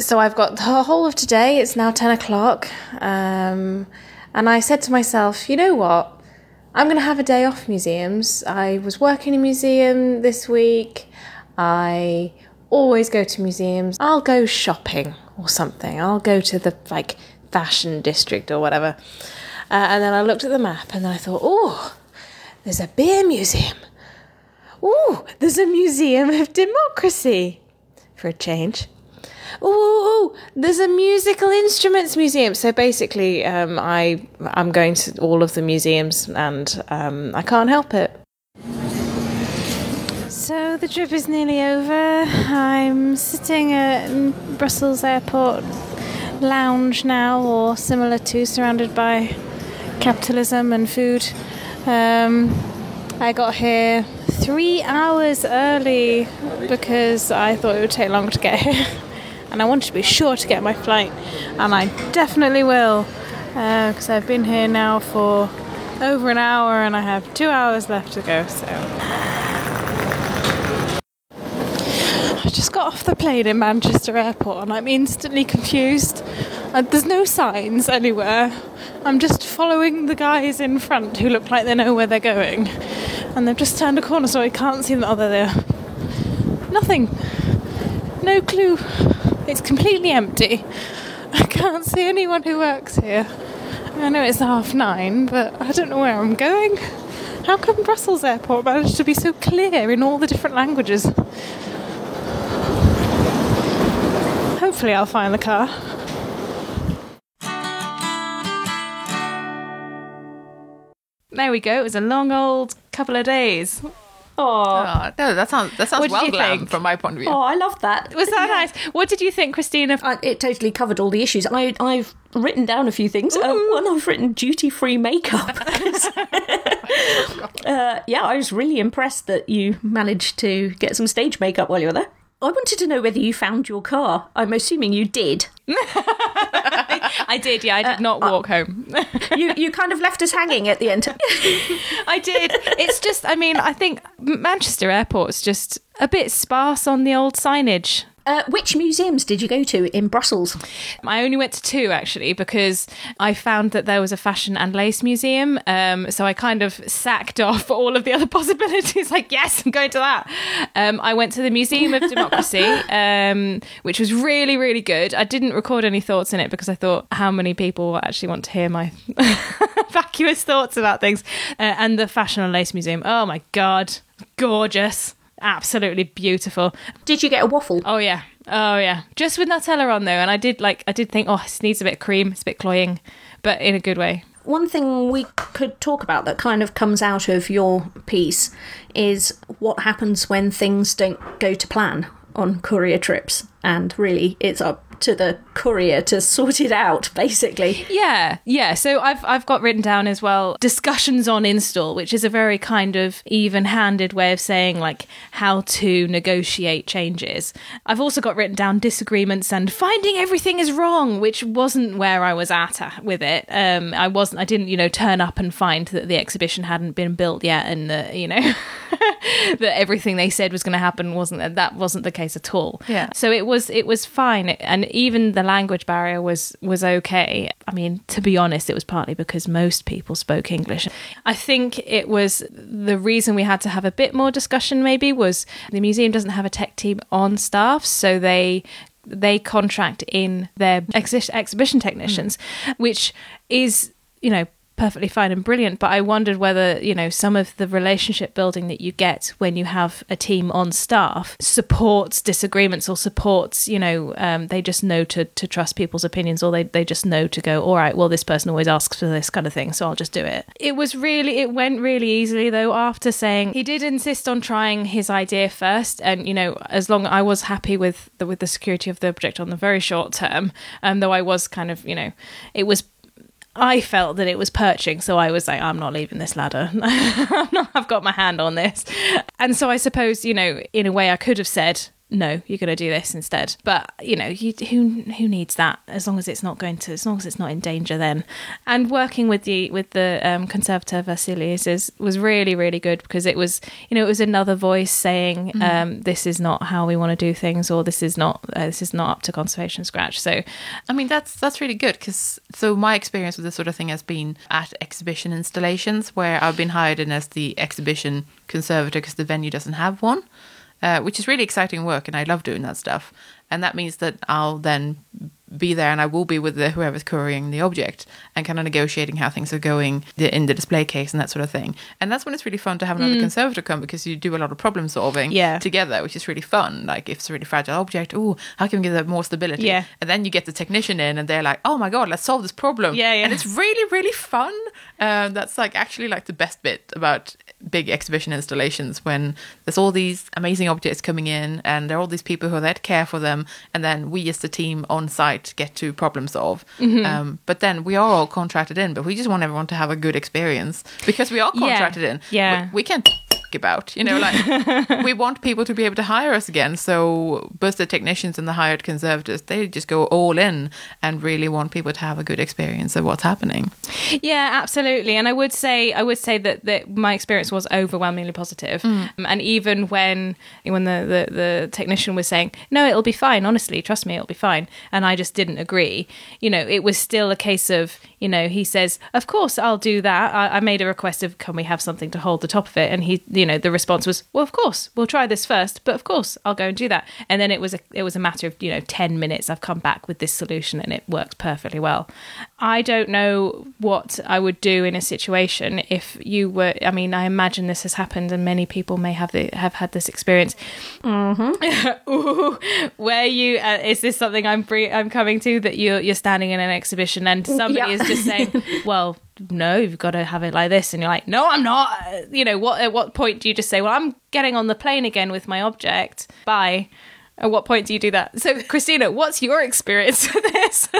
So I've got the whole of today. It's now ten o'clock, um, and I said to myself, you know what? I'm going to have a day off museums. I was working in a museum this week. I always go to museums. I'll go shopping or something. I'll go to the like fashion district or whatever. Uh, and then I looked at the map and I thought, oh, there's a beer museum. Oh, there's a museum of democracy for a change. Oh, there's a musical instruments museum. So basically, um, I I'm going to all of the museums, and um, I can't help it. So the trip is nearly over. I'm sitting at Brussels Airport lounge now, or similar to, surrounded by capitalism and food. Um, I got here three hours early because I thought it would take longer to get here. And I wanted to be sure to get my flight, and I definitely will because I've been here now for over an hour and I have two hours left to go. So I just got off the plane in Manchester Airport and I'm instantly confused. Uh, there's no signs anywhere. I'm just following the guys in front who look like they know where they're going. And they've just turned a corner so I can't see them. Oh, there. Nothing. No clue. It's completely empty. I can't see anyone who works here. I know it's half nine, but I don't know where I'm going. How come Brussels Airport managed to be so clear in all the different languages? Hopefully, I'll find the car. There we go. It was a long old couple of days. Oh, no, that sounds that sounds What did well you glam think? from my point of view. oh, I love that. Was that nice? What did you think, Christina? I, it totally covered all the issues. I, I've written down a few things. Uh, one, I've written duty free makeup. uh, yeah, I was really impressed that you managed to get some stage makeup while you were there. I wanted to know whether you found your car. I'm assuming you did. I did, yeah. I did uh, not uh, walk home. You you kind of left us hanging at the end. I did. It's just, I mean, I think Manchester Airport's just a bit sparse on the old signage. Uh, which museums did you go to in Brussels? I only went to two actually because I found that there was a fashion and lace museum. Um, so I kind of sacked off all of the other possibilities. Like, yes, I'm going to that. Um, I went to the Museum of Democracy, um, which was really, really good. I didn't record any thoughts in it because I thought, how many people actually want to hear my vacuous thoughts about things? Uh, and the Fashion and Lace Museum. Oh my God, gorgeous. Absolutely beautiful. Did you get a waffle? Oh yeah. Oh yeah. Just with Nutella on though, and I did like I did think, oh, this needs a bit of cream, it's a bit cloying, but in a good way. One thing we could talk about that kind of comes out of your piece is what happens when things don't go to plan on courier trips. And really, it's up to the courier to sort it out, basically. Yeah, yeah. So I've I've got written down as well discussions on install, which is a very kind of even-handed way of saying like how to negotiate changes. I've also got written down disagreements and finding everything is wrong, which wasn't where I was at uh, with it. Um, I wasn't. I didn't, you know, turn up and find that the exhibition hadn't been built yet, and that you know that everything they said was going to happen wasn't. That wasn't the case at all. Yeah. So it was it was fine, and even the language barrier was was okay. I mean, to be honest, it was partly because most people spoke English. I think it was the reason we had to have a bit more discussion. Maybe was the museum doesn't have a tech team on staff, so they they contract in their exhi- exhibition technicians, mm. which is you know perfectly fine and brilliant but i wondered whether you know some of the relationship building that you get when you have a team on staff supports disagreements or supports you know um, they just know to, to trust people's opinions or they, they just know to go all right well this person always asks for this kind of thing so i'll just do it. It was really it went really easily though after saying he did insist on trying his idea first and you know as long i was happy with the with the security of the object on the very short term um, though i was kind of you know it was I felt that it was perching, so I was like, I'm not leaving this ladder. I've got my hand on this. And so I suppose, you know, in a way I could have said, no, you're going to do this instead. But, you know, you, who who needs that as long as it's not going to, as long as it's not in danger then. And working with the with the um, conservator Vasilis is, was really, really good because it was, you know, it was another voice saying, um, this is not how we want to do things or this is not, uh, this is not up to conservation scratch. So I mean, that's that's really good because so my experience with this sort of thing has been at exhibition installations where I've been hired in as the exhibition conservator because the venue doesn't have one, uh, which is really exciting work, and I love doing that stuff. And that means that I'll then be there, and I will be with the, whoever's couriering the object and kind of negotiating how things are going in the display case and that sort of thing. And that's when it's really fun to have another conservator come because you do a lot of problem solving Yeah. together, which is really fun. Like if it's a really fragile object, oh, how can we give that more stability? Yeah. And then you get the technician in, and they're like, "Oh my god, let's solve this problem." Yeah, yeah. And it's really, really fun. Uh, that's like actually like the best bit about big exhibition installations when there's all these amazing objects coming in and there are all these people who are there to care for them and then we as the team on site get to problem solve Mm-hmm. um, but then we are all contracted in but we just want everyone to have a good experience because we are Yeah. contracted in Yeah. we, we can't about you know like we want people to be able to hire us again so both the technicians and the hired conservators they just go all in and really want people to have a good experience of what's happening Yeah, absolutely. And I would say I would say that, that my experience was overwhelmingly positive. Um, and even when when the, the, the technician was saying, No, it'll be fine, honestly, trust me, it'll be fine and I just didn't agree, you know, it was still a case of, you know, he says, Of course I'll do that. I, I made a request of can we have something to hold the top of it? And he you know, the response was, Well of course, we'll try this first, but of course I'll go and do that. And then it was a it was a matter of, you know, ten minutes I've come back with this solution and it works perfectly well. I don't know what I would do in a situation if you were. I mean, I imagine this has happened, and many people may have the, have had this experience. Ooh, where you uh, is this something I'm bre- I'm coming to that you're you're standing in an exhibition and somebody Yeah. is just saying, well. No, you've got to have it like this, and you're like, no, I'm not. Uh, You know, what? At what point do you just say, well, I'm getting on the plane again with my object? Bye. At what point do you do that? So, Christina, what's your experience with this?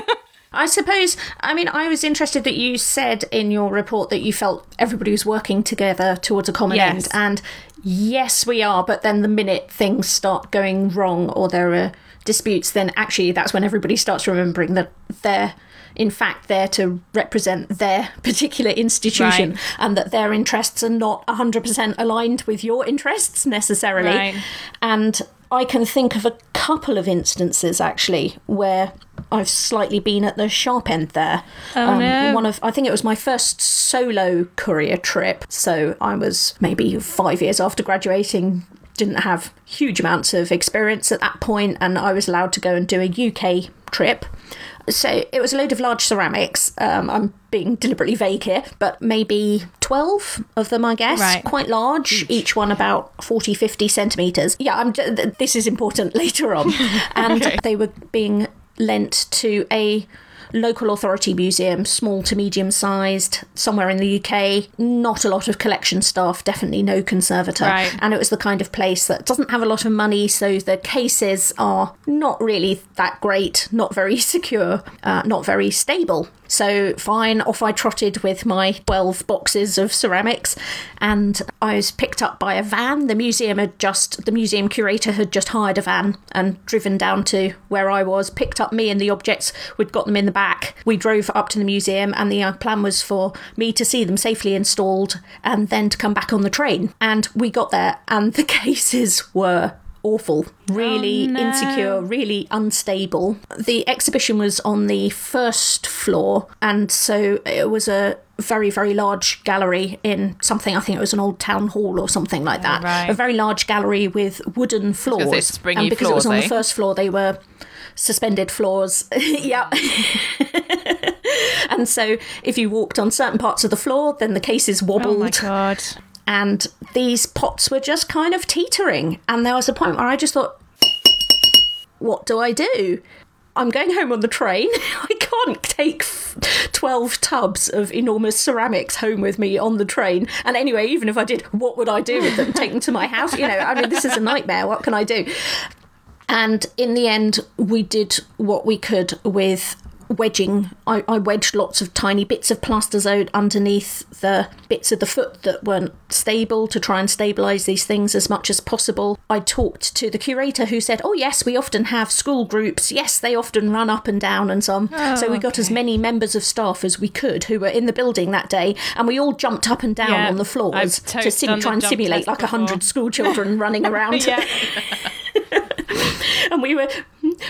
I suppose, I mean, I was interested that you said in your report that you felt everybody was working together towards a common Yes. end. And yes, we are, but then the minute things start going wrong or there are disputes, then actually that's when everybody starts remembering that they're. In fact, there to represent their particular institution Right. and that their interests are not 100% aligned with your interests necessarily. Right. And I can think of a couple of instances actually where I've slightly been at the sharp end there. Oh, no. One of I think it was my first solo courier trip. So I was maybe five years after graduating. Didn't have huge amounts of experience at that point, and I was allowed to go and do a UK trip. So it was a load of large ceramics. Um, I'm being deliberately vague here, but maybe 12 of them, I guess. Right. Quite large, each, one about 40, 50 centimetres. Yeah, I'm, this is important later on. And Okay. they were being lent to a local authority museum, small to medium sized, somewhere in the UK. Not a lot of collection staff, definitely no conservator. Right. And it was the kind of place that doesn't have a lot of money, so the cases are not really that great, not very secure, uh, not very stable. So fine, off I trotted with my 12 boxes of ceramics, and I was picked up by a van. The museum had just, the museum curator had just hired a van and driven down to where I was, picked up me and the objects, we'd got them in the back. We drove up to the museum, and the uh, plan was for me to see them safely installed and then to come back on the train. And we got there, and the cases were awful, really Oh, no. insecure, really unstable. The exhibition was on the first floor, and so it was a very, very large gallery in something, I think it was an old town hall or something like that. right. A very large gallery with wooden floors. and because it was on floors, the eh? first floor, they were suspended floors. yeah. and so if you walked on certain parts of the floor, then the cases wobbled Oh my god. And these pots were just kind of teetering. And there was a point where I just thought, what do I do? I'm going home on the train. I can't take 12 tubs of enormous ceramics home with me on the train. And anyway, even if I did, what would I do with them? Take them to my house? You know, I mean, this is a nightmare. What can I do? And in the end, we did what we could with wedging. I, I wedged lots of tiny bits of Plastizote underneath the bits of the foot that weren't stable to try and stabilise these things as much as possible. I talked to the curator who said, Oh, yes, we often have school groups. Yes, they often run up and down and so on. so we got as many members of staff as we could who were in the building that day, and we all jumped up and down Yeah, on the floors to sim- try and simulate like a hundred school children running around and we were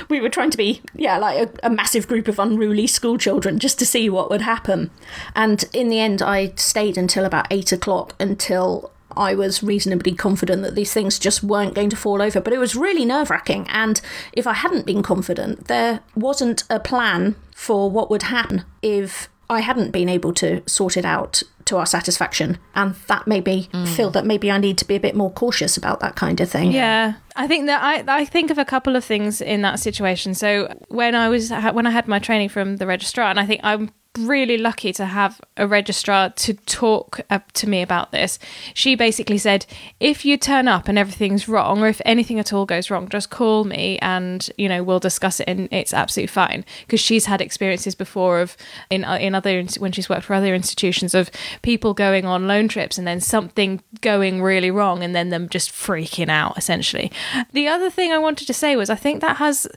we were trying to be yeah like a, a massive group of unruly school children just to see what would happen and in the end i stayed until about eight o'clock until I was reasonably confident that these things just weren't going to fall over, but it was really nerve wracking. And if I hadn't been confident, there wasn't a plan for what would happen if I hadn't been able to sort it out to our satisfaction. And that made me feel mm. that maybe I need to be a bit more cautious about that kind of thing. Yeah, I think that I I think of a couple of things in that situation. So when I was when I had my training from the registrar, and I think I'm really lucky to have a registrar to talk uh, to me about this. She basically said, if you turn up and everything's wrong, or if anything at all goes wrong, just call me and you know we'll discuss it, and it's absolutely fine. Because she's had experiences before of in uh, in other when she's worked for other institutions of people going on loan trips and then something going really wrong, and then them just freaking out essentially. The other thing I wanted to say was I think that has,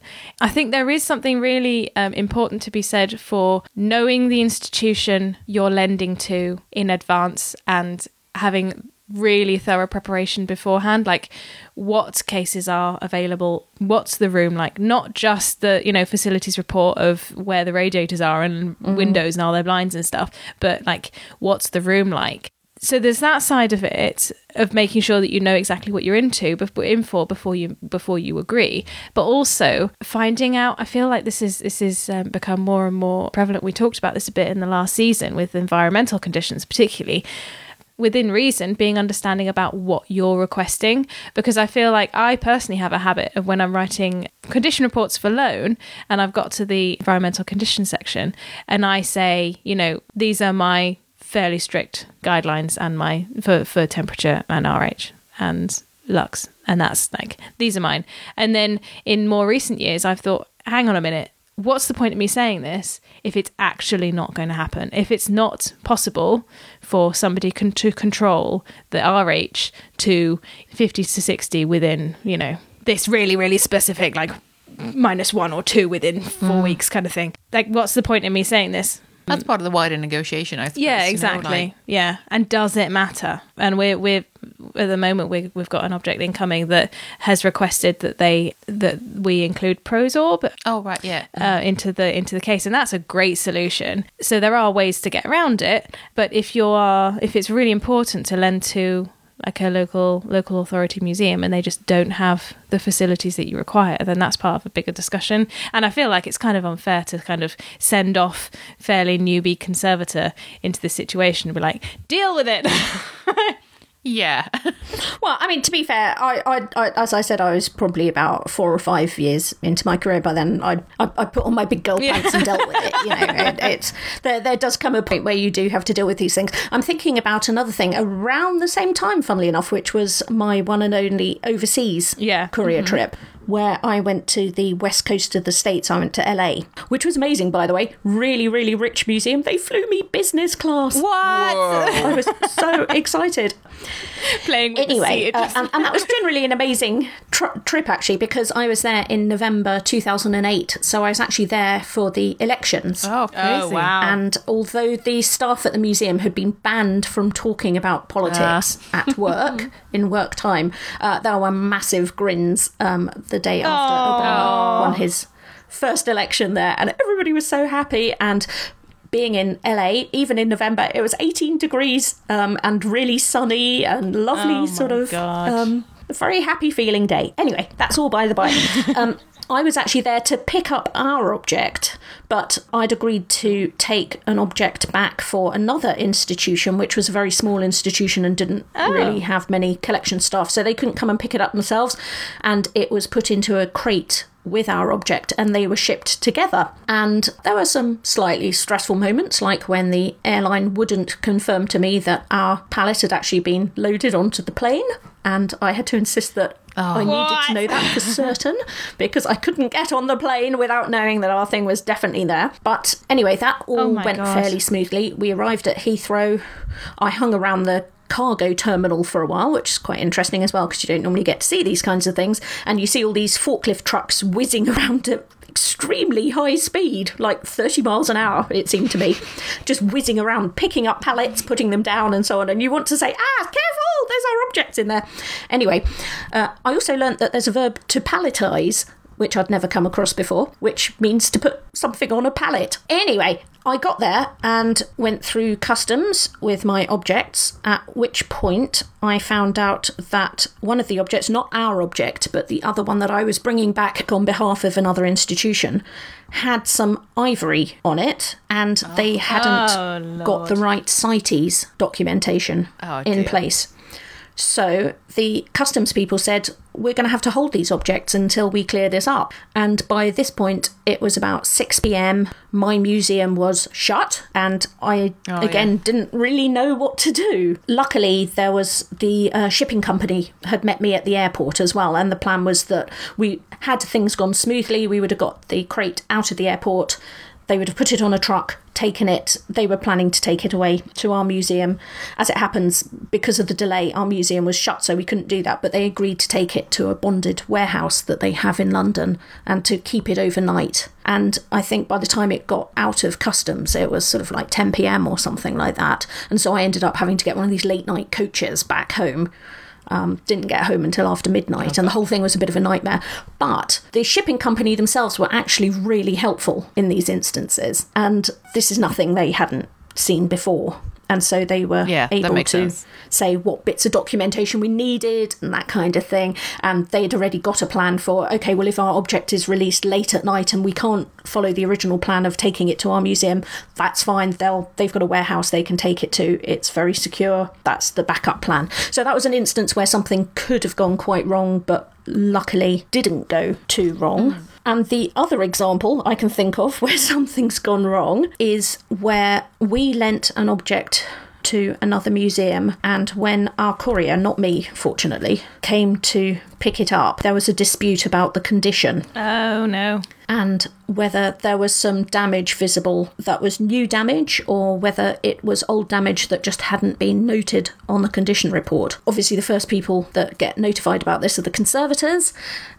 I think there is something really um, important to be said for knowing the institution you're lending to in advance and having really thorough preparation beforehand like what cases are available what's the room like? Not just the you know facilities report of where the radiators are and mm-hmm. windows and all their blinds and stuff but like what's the room like so there's that side of it of making sure that you know exactly what you're into before in for before you before you agree. But also finding out i feel like this is this is um, become more and more prevalent. We talked about this a bit in the last season with environmental conditions particularly within reason being understanding about what you're requesting. Because i feel like i personally have a habit of when i'm writing condition reports for loan and i've got to the environmental condition section and i say you know these are my fairly strict guidelines and my for for temperature and RH and lux. And that's like these are mine. And then in more recent years I've thought hang on a minute what's the point of me saying this if it's actually not going to happen? If it's not possible for somebody con- to control the RH to 50 to 60 within you know this really really specific like minus 1 or 2 within 4 mm. weeks kind of thing. Like what's the point in me saying this That's part of the wider negotiation, I suppose. yeah, you know, exactly. like- yeah, and does it matter? And we're we're at the moment we we've got an object incoming that has requested that they that we include Prosorb oh, right, yeah. uh, into the into the case, and that's a great solution. So there are ways to get around it, but if you are if it's really important to lend to like a local local authority museum and they just don't have the facilities that you require then that's part of a bigger discussion. And i feel like it's kind of unfair to kind of send off fairly newbie conservator into this situation and be like deal with it Yeah. Well, I mean, to be fair, I, I, I, as I said, I was probably about four or five years into my courier by then. I, I, I put on my big girl pants and dealt with it. You know, it, it's there. There does come a point where you do have to deal with these things. I'm thinking about another thing around the same time, funnily enough, which was my one and only overseas Yeah. career mm-hmm. trip. Where I went to the west coast of the states, I went to LA, which was amazing, by the way. Really, really rich museum. They flew me business class. what I was so excited playing with the anyway, seat. uh, and, and that was generally an amazing tr- trip actually because I was there in November 2008, so I was actually there for the elections. Oh, crazy. oh wow And although the staff at the museum had been banned from talking about politics at work in work time, uh, there were massive grins um, the day after Obama won his first election there, and everybody was so happy. And being in LA, even in November, it was 18 degrees um, and really sunny and lovely, Oh sort of um, very happy feeling day. Anyway, that's all by the by. um, I was actually there to pick up our object, but I'd agreed to take an object back for another institution, which was a very small institution and didn't oh. really have many collection staff, so they couldn't come and pick it up themselves. And it was put into a crate with our object and they were shipped together. And there were some slightly stressful moments, like when the airline wouldn't confirm to me that our pallet had actually been loaded onto the plane. And I had to insist that I needed to know that for certain because I couldn't get on the plane without knowing that our thing was definitely there. But anyway, that all Oh went God. fairly smoothly. We arrived at Heathrow. I hung around the cargo terminal for a while, which is quite interesting as well because you don't normally get to see these kinds of things. And you see all these forklift trucks whizzing around at extremely high speed, like 30 miles an hour, it seemed to me, just whizzing around, picking up pallets, putting them down, and so on. And you want to say, ah, careful, there's our objects in there. Anyway, uh, I also learnt that there's a verb to palletize. Which I'd never come across before, which means to put something on a pallet. Anyway, I got there and went through customs with my objects, at which point I found out that one of the objects, not our object, but the other one that I was bringing back on behalf of another institution, had some ivory on it and they hadn't Oh, got the right CITES documentation Oh, in place. So the customs people said, We're going to have to hold these objects until we clear this up. And by this point, it was about 6 pm. My museum was shut, and I, Oh, again, yeah. didn't really know what to do. Luckily, there was the uh, shipping company had met me at the airport as well, and the plan was that we had things gone smoothly, we would have got the crate out of the airport. They would have put it on a truck, taken it. They were planning to take it away to our museum. As it happens, because of the delay, our museum was shut, so we couldn't do that. But they agreed to take it to a bonded warehouse that they have in London and to keep it overnight. And I think by the time it got out of customs, it was sort of like 10 pm or something like that. And so I ended up having to get one of these late night coaches back home um, didn't get home until after midnight, and the whole thing was a bit of a nightmare. But the shipping company themselves were actually really helpful in these instances, and this is nothing they hadn't seen before. And so they were Yeah, able to sense. say what bits of documentation we needed and that kind of thing. And they had already got a plan for okay, well, if our object is released late at night and we can't follow the original plan of taking it to our museum, that's fine. They'll they've got a warehouse they can take it to. It's very secure. That's the backup plan. So that was an instance where something could have gone quite wrong, but luckily didn't go too wrong. Mm. And the other example I can think of where something's gone wrong is where we lent an object to another museum, and when our courier, not me, fortunately, came to pick it up, there was a dispute about the condition Oh no. And whether there was some damage visible that was new damage or whether it was old damage that just hadn't been noted on the condition report. Obviously, the first people that get notified about this are the conservators,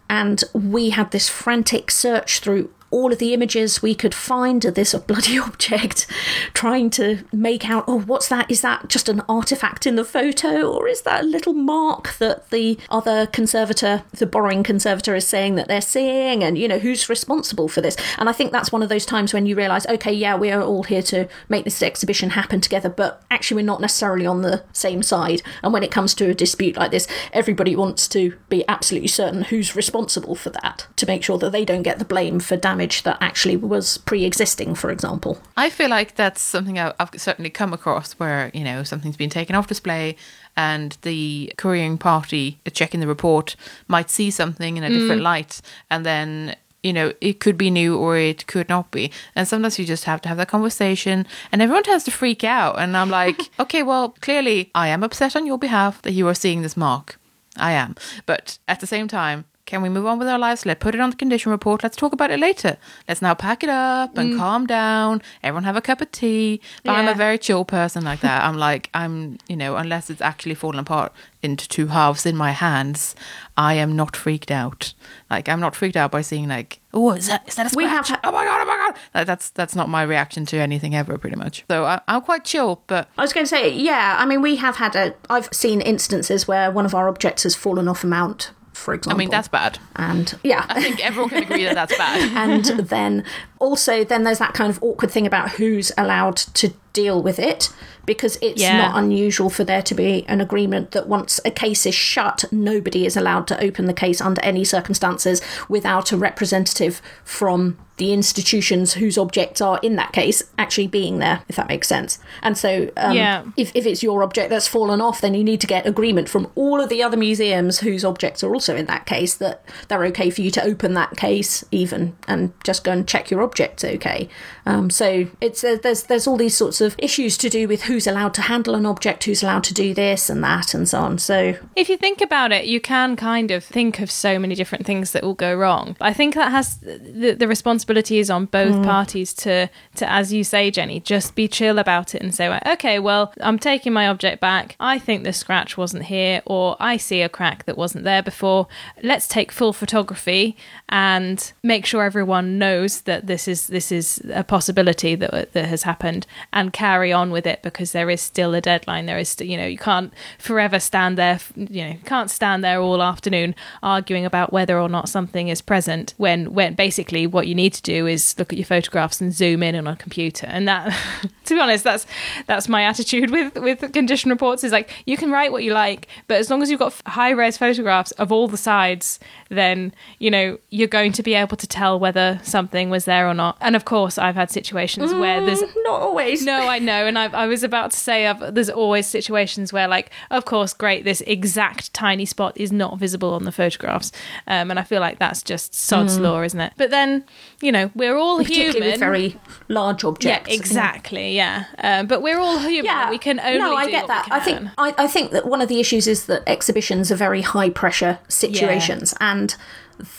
and we had this frantic search through all of the images we could find of this bloody object, trying to make out, oh, what's that? Is that just an artifact in the photo, or is that a little mark that the other conservator, the borrowing conservator, is saying that they're seeing? And, you know, who's responsible for this? And I think that's one of those times when you realise, okay, yeah, we are all here to make this exhibition happen together, but actually we're not necessarily on the same side. And when it comes to a dispute like this, everybody wants to be absolutely certain who's responsible for that to make sure that they don't get the blame for damage that actually was pre existing, for example. I feel like that's something I've certainly come across where, you know, something's been taken off display and the couriering party checking the report might see something in a different mm. light. And then you know it could be new or it could not be. And sometimes you just have to have that conversation and everyone tends to freak out. And i'm like okay well clearly i am upset on your behalf that you are seeing this mark. I am. But at the same time can we move on with our lives? Let's put it on the condition report. Let's talk about it later. Let's now pack it up and mm. calm down. Everyone have a cup of tea. But I'm a very chill person like that. I'm like, I'm, you know, unless it's actually fallen apart into two halves in my hands, I am not freaked out. Like, I'm not freaked out by seeing like, oh, is that is that a scratch? We have ha- oh my god, oh my god. Like, that's that's not my reaction to anything ever, pretty much. So I, I'm quite chill, but I was going to say, yeah, I mean, we have had a. I've seen instances where one of our objects has fallen off a mount, for example. I mean that's bad. And yeah. I think everyone can agree that that's bad. and then also then there's that kind of awkward thing about who's allowed to deal with it because it's Yeah. not unusual for there to be an agreement that once a case is shut nobody is allowed to open the case under any circumstances without a representative from the institutions whose objects are in that case actually being there if that makes sense and so um, Yeah. if, if it's your object that's fallen off then you need to get agreement from all of the other museums whose objects are also in that case that they're okay for you to open that case even and just go and check your object's okay um, so it's uh, there's there's all these sorts of issues to do with who's allowed to handle an object who's allowed to do this and that and so on so If you think about it, you can kind of think of so many different things that will go wrong. I think that has the, the responsibility is on both mm. parties to, to, as you say, Jenny, just be chill about it and say, okay, well, I'm taking my object back. I think the scratch wasn't here, or I see a crack that wasn't there before. Let's take full photography and make sure everyone knows that this is this is a possibility that that has happened, and carry on with it because there is still a deadline. There is, st- you know, you can't forever stand there. You know, you can't stand there all afternoon arguing about whether or not something is present. When when basically what you need to do is look at your photographs and zoom in on a computer. And that, to be honest, that's that's my attitude with with condition reports. Is like you can write what you like, but as long as you've got high res photographs of all the sides, then you know you're going to be able to tell whether something was there or not. And of course, I've had situations where there's mm, not always no, Oh, I know. And I, I was about to say, I've, there's always situations where, like, of course, great, this exact tiny spot is not visible on the photographs. Um, and I feel like that's just sod's law, isn't it? But then, you know, we're all Particularly human. with very large objects. yeah, exactly. Yeah. Um, but we're all human. Yeah. We can only no i get that i think. I, I think that one of the issues is that exhibitions are very high pressure situations and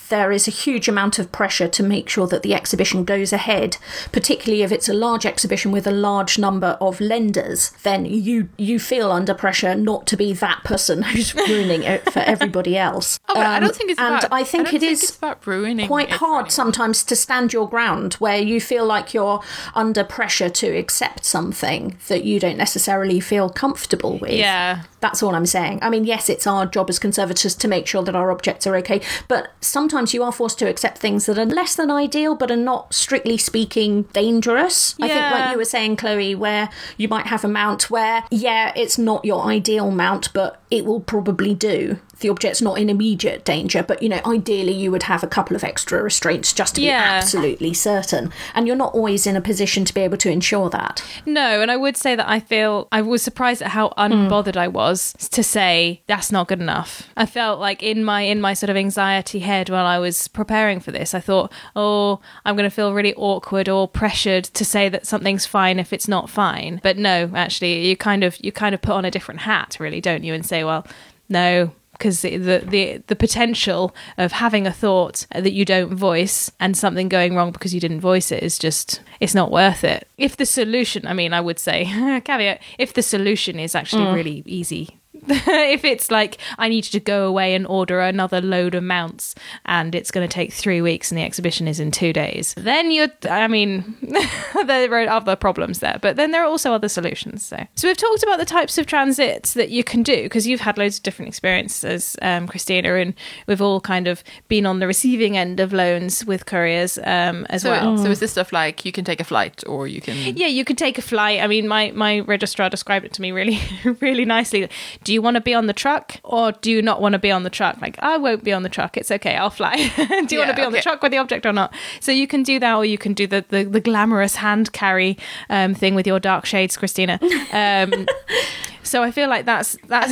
there is a huge amount of pressure to make sure that the exhibition goes ahead particularly if it's a large exhibition with a large number of lenders then you you feel under pressure not to be that person who's ruining it for everybody else Oh, but I Um, don't think it's and about, i think don't it is it's about ruining quite it hard sometimes to stand your ground where you feel like you're under pressure to accept something that you don't necessarily feel comfortable with. Yeah. That's all I'm saying. I mean, yes, it's our job as conservators to make sure that our objects are okay, but sometimes you are forced to accept things that are less than ideal but are not strictly speaking dangerous. I think Yeah. like you were saying Kloe where you might have a mount where yeah, it's not your ideal mount but it will probably do. The object's not in immediate danger, but you know, ideally you would have a couple of extra restraints just to Yeah. be absolutely certain. And you're not always in a position to be able to ensure that. No, and I would say that I feel I was surprised at how hmm. unbothered I was to say that's not good enough. I felt like in my in my sort of anxiety head while I was preparing for this, I thought, "Oh, I'm going to feel really awkward or pressured to say that something's fine if it's not fine." But no, actually, you kind of you kind of put on a different hat, really, don't you, and say, "Well, no, because the, the the potential of having a thought that you don't voice and something going wrong because you didn't voice it is just it's not worth it. If the solution, I mean, I would say caveat, if the solution is actually mm. really easy. if it's like I need you to go away and order another load of mounts and it's going to take three weeks and the exhibition is in two days, then you're, I mean, there are other problems there, but then there are also other solutions. So, so we've talked about the types of transits that you can do because you've had loads of different experiences, um, Christina, and we've all kind of been on the receiving end of loans with couriers um, as So, well. so is this stuff like you can take a flight or you can Yeah, you could take a flight. I mean, my my registrar described it to me really, really nicely. Do you want to be on the truck or do you not want to be on the truck? Like, I won't be on the truck. It's okay. I'll fly. do you want to be on the truck with the object or not? So you can do that, or you can do the the, the glamorous hand carry um, thing with your dark shades, Christina. Um, so I feel like that's that's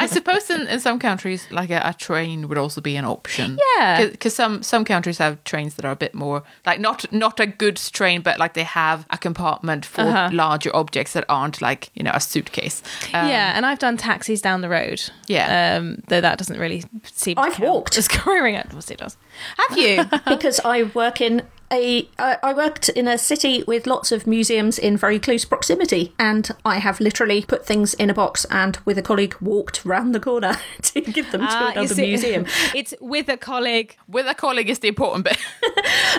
I suppose in, in some countries, like a, a train would also be an option. Yeah. because some some countries have trains that are a bit more like not not a goods train, but like they have a compartment for Uh-huh. larger objects that aren't like you know a suitcase. Um, yeah. And I've done taxis down the road. Yeah. um, though that doesn't really seem. I've count walked. as couriering it. Well, it does. Have you? because I work in a I I worked in a city with lots of museums in very close proximity, and I have literally put things in a box and with a colleague walked round the corner to give them to you another see- museum. it's with a colleague. with a colleague is the important bit.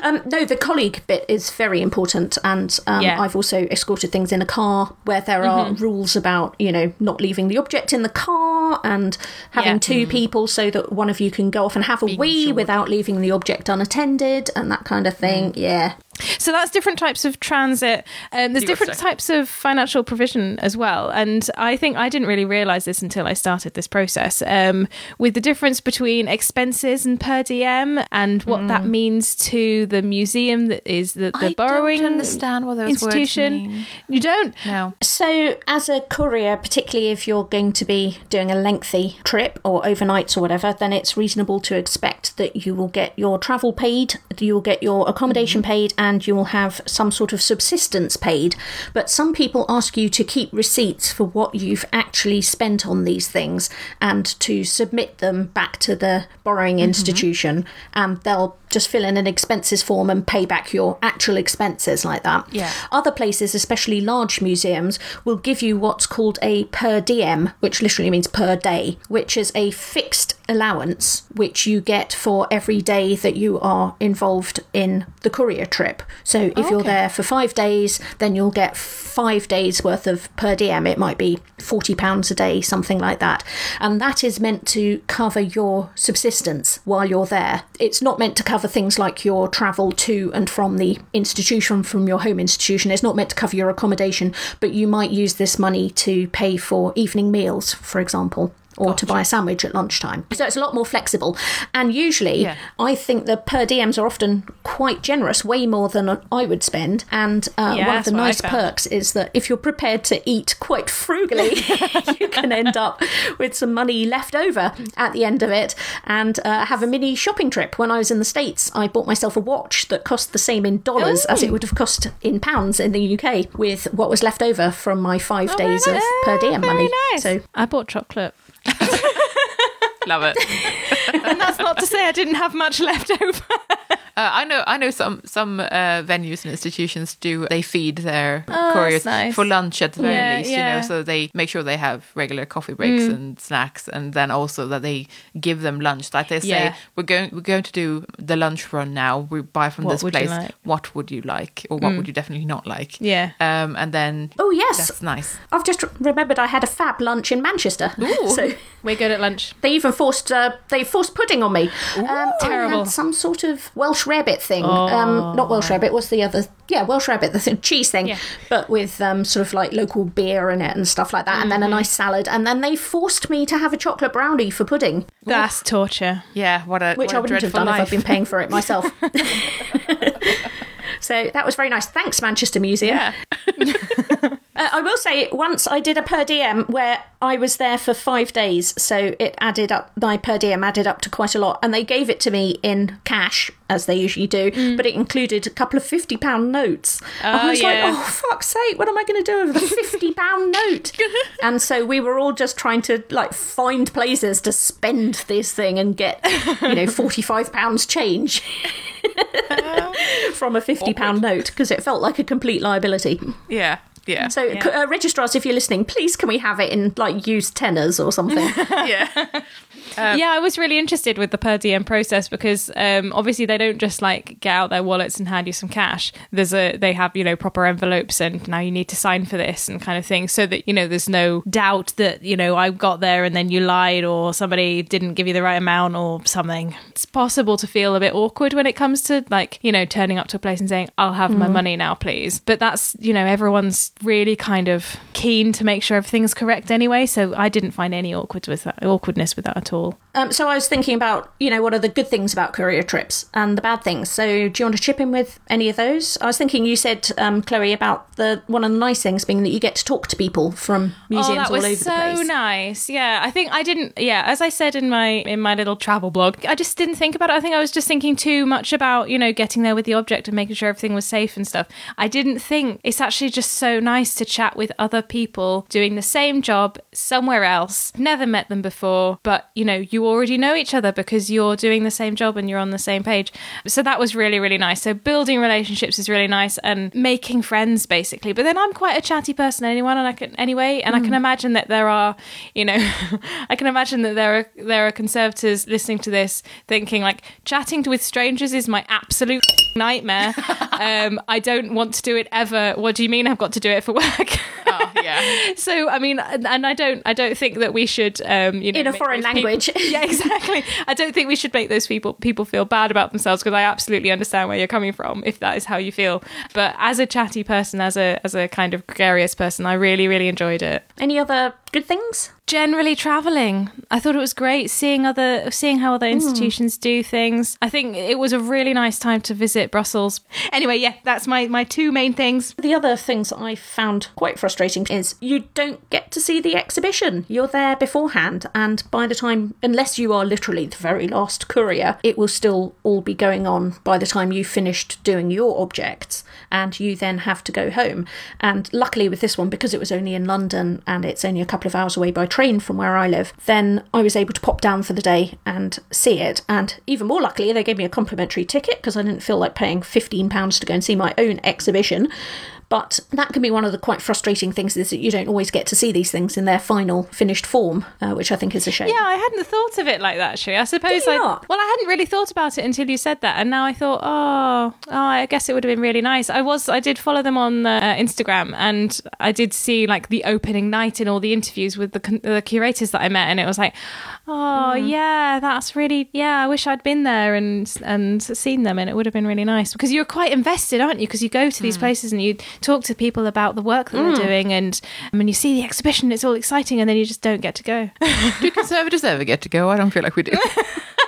Um, no, the colleague bit is very important, and um, Yeah. I've also escorted things in a car where there are rules about you know not leaving the object in the car and having Yeah. two people so that one of you can go off and have a wee insured. without leaving the object unattended and that kind of thing. Yeah. So that's different types of transit. Um, there's different were types of financial provision as well. And I think I didn't really realize this until I started this process um, with the difference between expenses and per diem and what that means to the museum that is the, the I don't borrowing understand what those words institution. mean. You don't? No. So, as a courier, particularly if you're going to be doing a lengthy trip or overnights or whatever, then it's reasonable to expect that you will get your travel paid, you will get your accommodation paid, and you will have some sort of subsistence paid. But some people ask you to keep receipts for what you've actually spent on these things and to submit them back to the borrowing mm-hmm. institution, and they'll just fill in an expenses form and pay back your actual expenses like that. Yeah. Other places, especially large museums, will give you what's called a per diem, which literally means per day, which is a fixed allowance which you get for every day that you are involved in the courier trip. So if oh, you're there for five days, then you'll get five days worth of per diem. It might be £40 a day, something like that. And that is meant to cover your subsistence while you're there. It's not meant to cover things like your travel to and from the institution, from your home institution. It's not meant to cover your accommodation, but you might use this money to pay for evening meals, for example. Or to buy a sandwich at lunchtime. So it's a lot more flexible. And usually, Yeah. I think the per diems are often quite generous, way more than I would spend. And uh, Yeah, one of the that's what I nice perks is that if you're prepared to eat quite frugally, you can end up with some money left over at the end of it and uh, have a mini shopping trip. When I was in the States, I bought myself a watch that cost the same in dollars as it would have cost in pounds in the UK with what was left over from my five Oh, days of per diem Very money. nice. So I bought chocolate. Love it. And that's not to say I didn't have much left over. Uh, I know. I know some some uh, venues and institutions do. They feed their Oh, couriers nice. for lunch at the very Yeah, least. yeah. You know, so they make sure they have regular coffee breaks and snacks, and then also that they give them lunch. Like they say, Yeah. we're going we're going to do the lunch run now. We buy from What this place. like? What would you like, or what would you definitely not like? Yeah. Um, and then Oh yes, that's nice. I've just remembered I had a fab lunch in Manchester. So We're good at lunch. they even forced uh, they forced pudding on me. Um, I Terrible. had some sort of Welsh rabbit thing. Um, not Welsh rabbit. What's the other? Yeah, Welsh rabbit, the th- cheese thing, Yeah. but with um, sort of like local beer in it and stuff like that, and then a nice salad. And then they forced me to have a chocolate brownie for pudding, That's torture. Yeah. What a which what I a wouldn't have dreadful done if. I'd been paying for it myself. So that was very nice. Thanks, Manchester Museum. Yeah. Uh, I will say, once I did a per diem where I was there for five days, so it added up, my per diem added up to quite a lot, and they gave it to me in cash, as they usually do, but it included a couple of £50 notes. And I Oh, was yeah. like, oh, fuck's sake, what am I going to do with a £50 note? and so we were all just trying to, like, find places to spend this thing and get, you know, £45 change. From a £50 note because it felt like a complete liability. Yeah. Yeah. So, c- uh, registrars, if you're listening, please can we have it in like used tenners or something? yeah. yeah, I was really interested with the per diem process because um, obviously they don't just like get out their wallets and hand you some cash. There's a they have you know proper envelopes and now you need to sign for this and kind of thing, so that you know there's no doubt that you know I got there and then you lied or somebody didn't give you the right amount or something. It's possible to feel a bit awkward when it comes to like you know turning up to a place and saying I'll have my money now, please. But that's you know everyone's really kind of keen to make sure everything's correct anyway, so I didn't find any awkward with that awkwardness with that at all. Um, so, I was thinking about, you know, what are the good things about courier trips and the bad things. So, do you want to chip in with any of those? I was thinking you said, um, Kloe, about the one of the nice things being that you get to talk to people from museums oh, that all was over so the place. nice. Yeah, I think I didn't. Yeah, as I said in my in my little travel blog, I just didn't think about it. I think I was just thinking too much about you know getting there with the object and making sure everything was safe and stuff. I didn't think it's actually just so nice to chat with other people doing the same job somewhere else. Never met them before, but you know you already know each other because you're doing the same job and you're on the same page. So that was really really nice. So building relationships is really nice and making friends basically. But then I'm quite a chatty person anyone and I can anyway and I can imagine that there are, you know, I can imagine that there are there are conservators listening to this thinking like chatting with strangers is my absolute nightmare. um I don't want to do it ever. What do you mean I've got to do it for work? Oh, yeah. so I mean and I don't I don't think that we should um you know In a foreign those yeah, exactly. I don't think we should make those people people feel bad about themselves because I absolutely understand where you're coming from if that is how you feel. But as a chatty person, as a as a kind of gregarious person, I really really enjoyed it. Any other good things? Generally traveling, I thought it was great seeing other seeing how other hmm. institutions do things. I think it was a really nice time to visit Brussels. Anyway, yeah, that's my my two main things. The other things I found quite frustrating is you don't get to see the exhibition. You're there beforehand, and by the time, unless you are literally the very last courier, it will still all be going on by the time you've finished doing your objects, and you then have to go home. And luckily, with this one, because it was only in London and it's only a couple of hours away by train from where I live, then I was able to pop down for the day and see it. And even more luckily, they gave me a complimentary ticket because I didn't feel like paying £15 to go and see my own exhibition. But that can be one of the quite frustrating things is that you don't always get to see these things in their final finished form, uh, which I think is a shame. Yeah, I hadn't thought of it like that. Actually, I suppose I not? well, I hadn't really thought about it until you said that, and now I thought, oh, oh I guess it would have been really nice. I was, I did follow them on uh, Instagram, and I did see like the opening night and all the interviews with the, the curators that I met, and it was like, oh mm. yeah, that's really yeah. I wish I'd been there and and seen them, and it would have been really nice because you're quite invested, aren't you? Because you go to these mm. places and you talk to people about the work that they're mm. doing, and when you see the exhibition, it's all exciting, and then you just don't get to go. do conservators ever get to go? I don't feel like we do.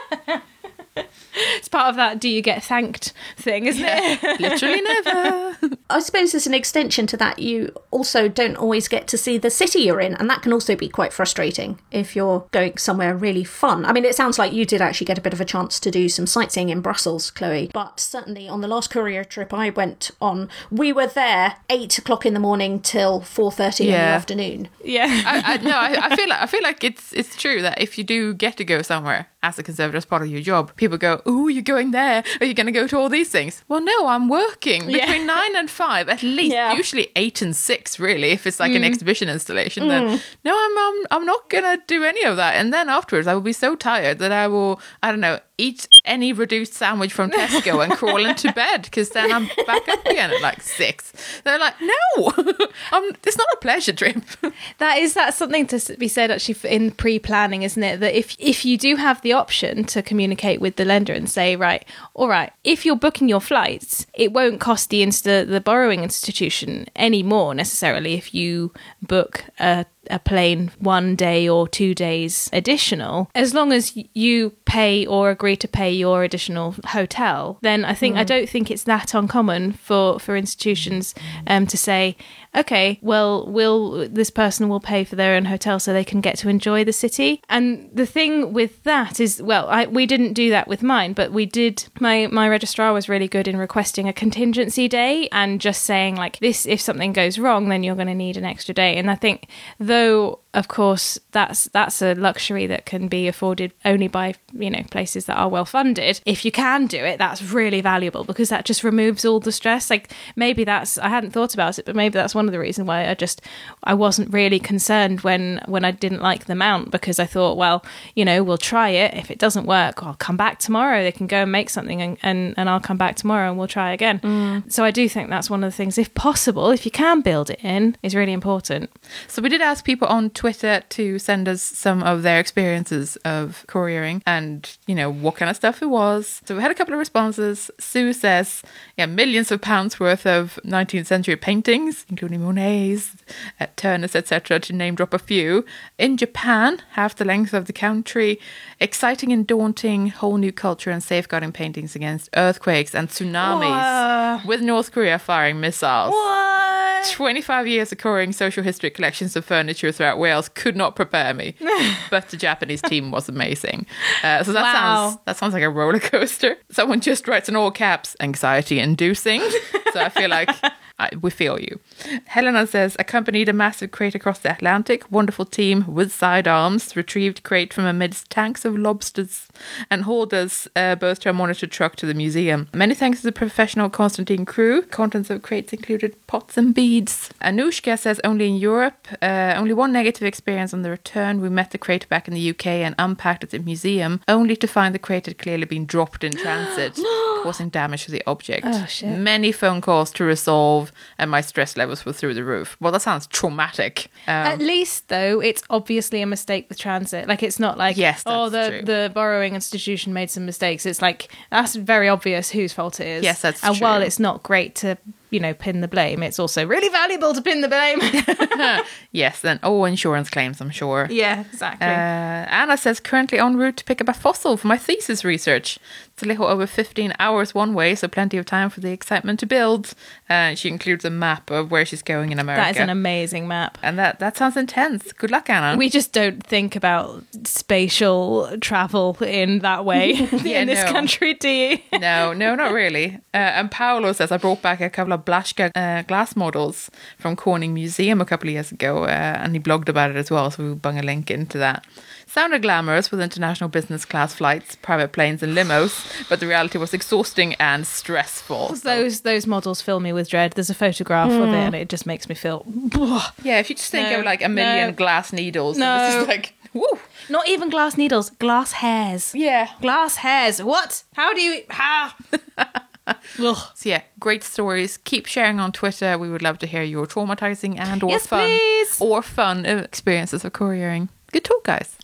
It's part of that do you get thanked thing, isn't it? Literally never. I suppose as an extension to that, you also don't always get to see the city you're in, and that can also be quite frustrating if you're going somewhere really fun. I mean, it sounds like you did actually get a bit of a chance to do some sightseeing in Brussels, Kloe, but certainly on the last courier trip I went on, we were there eight o'clock in the morning till four thirty in the afternoon. yeah. I, I, no, I, I feel like I feel like it's it's true that if you do get to go somewhere as a conservator as part of your job, people go, "Oh, you're going there? Are you going to go to all these things?" Well, no, I'm working Yeah. between nine and five, at least. Yeah. Usually eight and six, really. If it's like an mm. exhibition installation, then mm. no, I'm, I'm I'm not gonna do any of that. And then afterwards, I will be so tired that I will, I don't know, eat any reduced sandwich from Tesco and crawl into bed because then I'm back up again at like six. They're like, no, I'm, it's not a pleasure trip. That is that's something to be said actually in pre-planning, isn't it? That if if you do have the option to communicate with the lender and say, right, all right, if you're booking your flights, it won't cost the insta the borrowing institution any more necessarily if you book a a plane one day or two days additional, as long as you pay or agree to pay your additional hotel, then I think I don't think it's that uncommon for for institutions um, to say, okay, well, will this person will pay for their own hotel so they can get to enjoy the city. And the thing with that is, well, I, we didn't do that with mine, but we did. My my registrar was really good in requesting a contingency day and just saying like this: if something goes wrong, then you're going to need an extra day. And I think though of course that's that's a luxury that can be afforded only by you know places that are well funded if you can do it that's really valuable because that just removes all the stress. Like maybe that's i hadn't thought about it but maybe that's one of the reasons why i just i wasn't really concerned when when i didn't like the mount because i thought well you know we'll try it. If it doesn't work i'll come back tomorrow. They can go and make something and and, and i'll come back tomorrow and we'll try again. Mm. So i do think that's one of the things if possible if you can build it in is really important. So we did ask people on Twitter to send us some of their experiences of couriering and, you know, what kind of stuff it was. So we had a couple of responses. Sue says, yeah, millions of pounds worth of 19th century paintings, including Monet's, uh, Turner's, etc., to name drop a few. In Japan, half the length of the country, exciting and daunting whole new culture and safeguarding paintings against earthquakes and tsunamis, with North Korea firing missiles. what 25 years of couriering social history collections of furniture throughout Wales could not prepare me, but the Japanese team was amazing. Uh, so that Wow. sounds that sounds like a roller coaster. Someone just writes in all caps, anxiety inducing. so I feel like I, we feel you. Helena says, accompanied a massive crate across the Atlantic. Wonderful team with sidearms. Retrieved crate from amidst tanks of lobsters and hauled us uh, both to a monitor truck to the museum. Many thanks to the professional Constantine crew. Contents of crates included pots and beads. Anushka says, only in Europe. Uh, only one negative experience on the return. We met the crate back in the UK and unpacked at the museum, only to find the crate had clearly been dropped in transit, causing damage to the object. Oh, shit. Many phone calls to resolve, and my stress levels were through the roof. Well, that sounds traumatic. Um, At least, though, it's obviously a mistake with transit. Like, it's not like, Yes, oh, the, true. the borrowing institution made some mistakes. It's like, that's very obvious whose fault it is. Yes, that's And while it's not great to, you know, pin the blame, it's also really valuable to pin the blame. yes, then oh, insurance claims, I'm sure. yeah, exactly. Uh, Anna says currently en route to pick up a fossil for my thesis research. It's a little over 15 hours one way, so plenty of time for the excitement to build. Uh, she includes a map of where she's going in America. that is an amazing map. and that, that sounds intense. Good luck, Anna. We just don't think about spatial travel in that way Yeah, in this no. country, do you? no, no, not really. Uh, and Paolo says I brought back a couple of Blaschka uh, glass models from Corning Museum a couple of years ago, uh, and he blogged about it as well. So we'll bung a link into that. Sounded glamorous with international business class flights, private planes, and limos, but the reality was exhausting and stressful. So, Those those models fill me with dread. There's a photograph of it, and it just makes me feel. yeah, if you just think No, of like a million no. glass needles, No. like, woo. Not even glass needles, glass hairs. Yeah. Glass hairs. What? How do you? How? Ugh. So yeah, great stories. Keep sharing on Twitter. We would love to hear your traumatizing and or Yes, fun please. or fun experiences of couriering. Good talk, guys.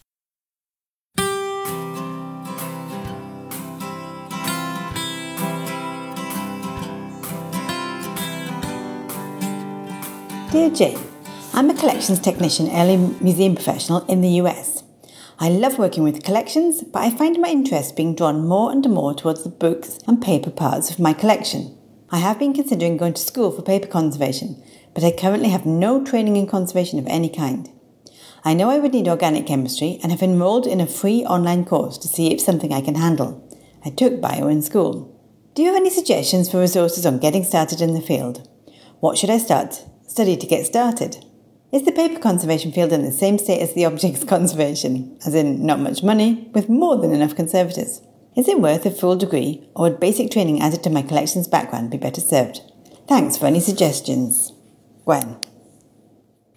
Dear Jane, I'm a collections technician, early museum professional in the US. I love working with collections, but I find my interest being drawn more and more towards the books and paper parts of my collection. I have been considering going to school for paper conservation, but I currently have no training in conservation of any kind. I know I would need organic chemistry and have enrolled in a free online course to see if something I can handle. I took bio in school. Do you have any suggestions for resources on getting started in the field? What should I start? Study to get started. Is the paper conservation field in the same state as the objects conservation, as in not much money, with more than enough conservators? Is it worth a full degree, or would basic training added to my collections background be better served? Thanks for any suggestions. Gwen.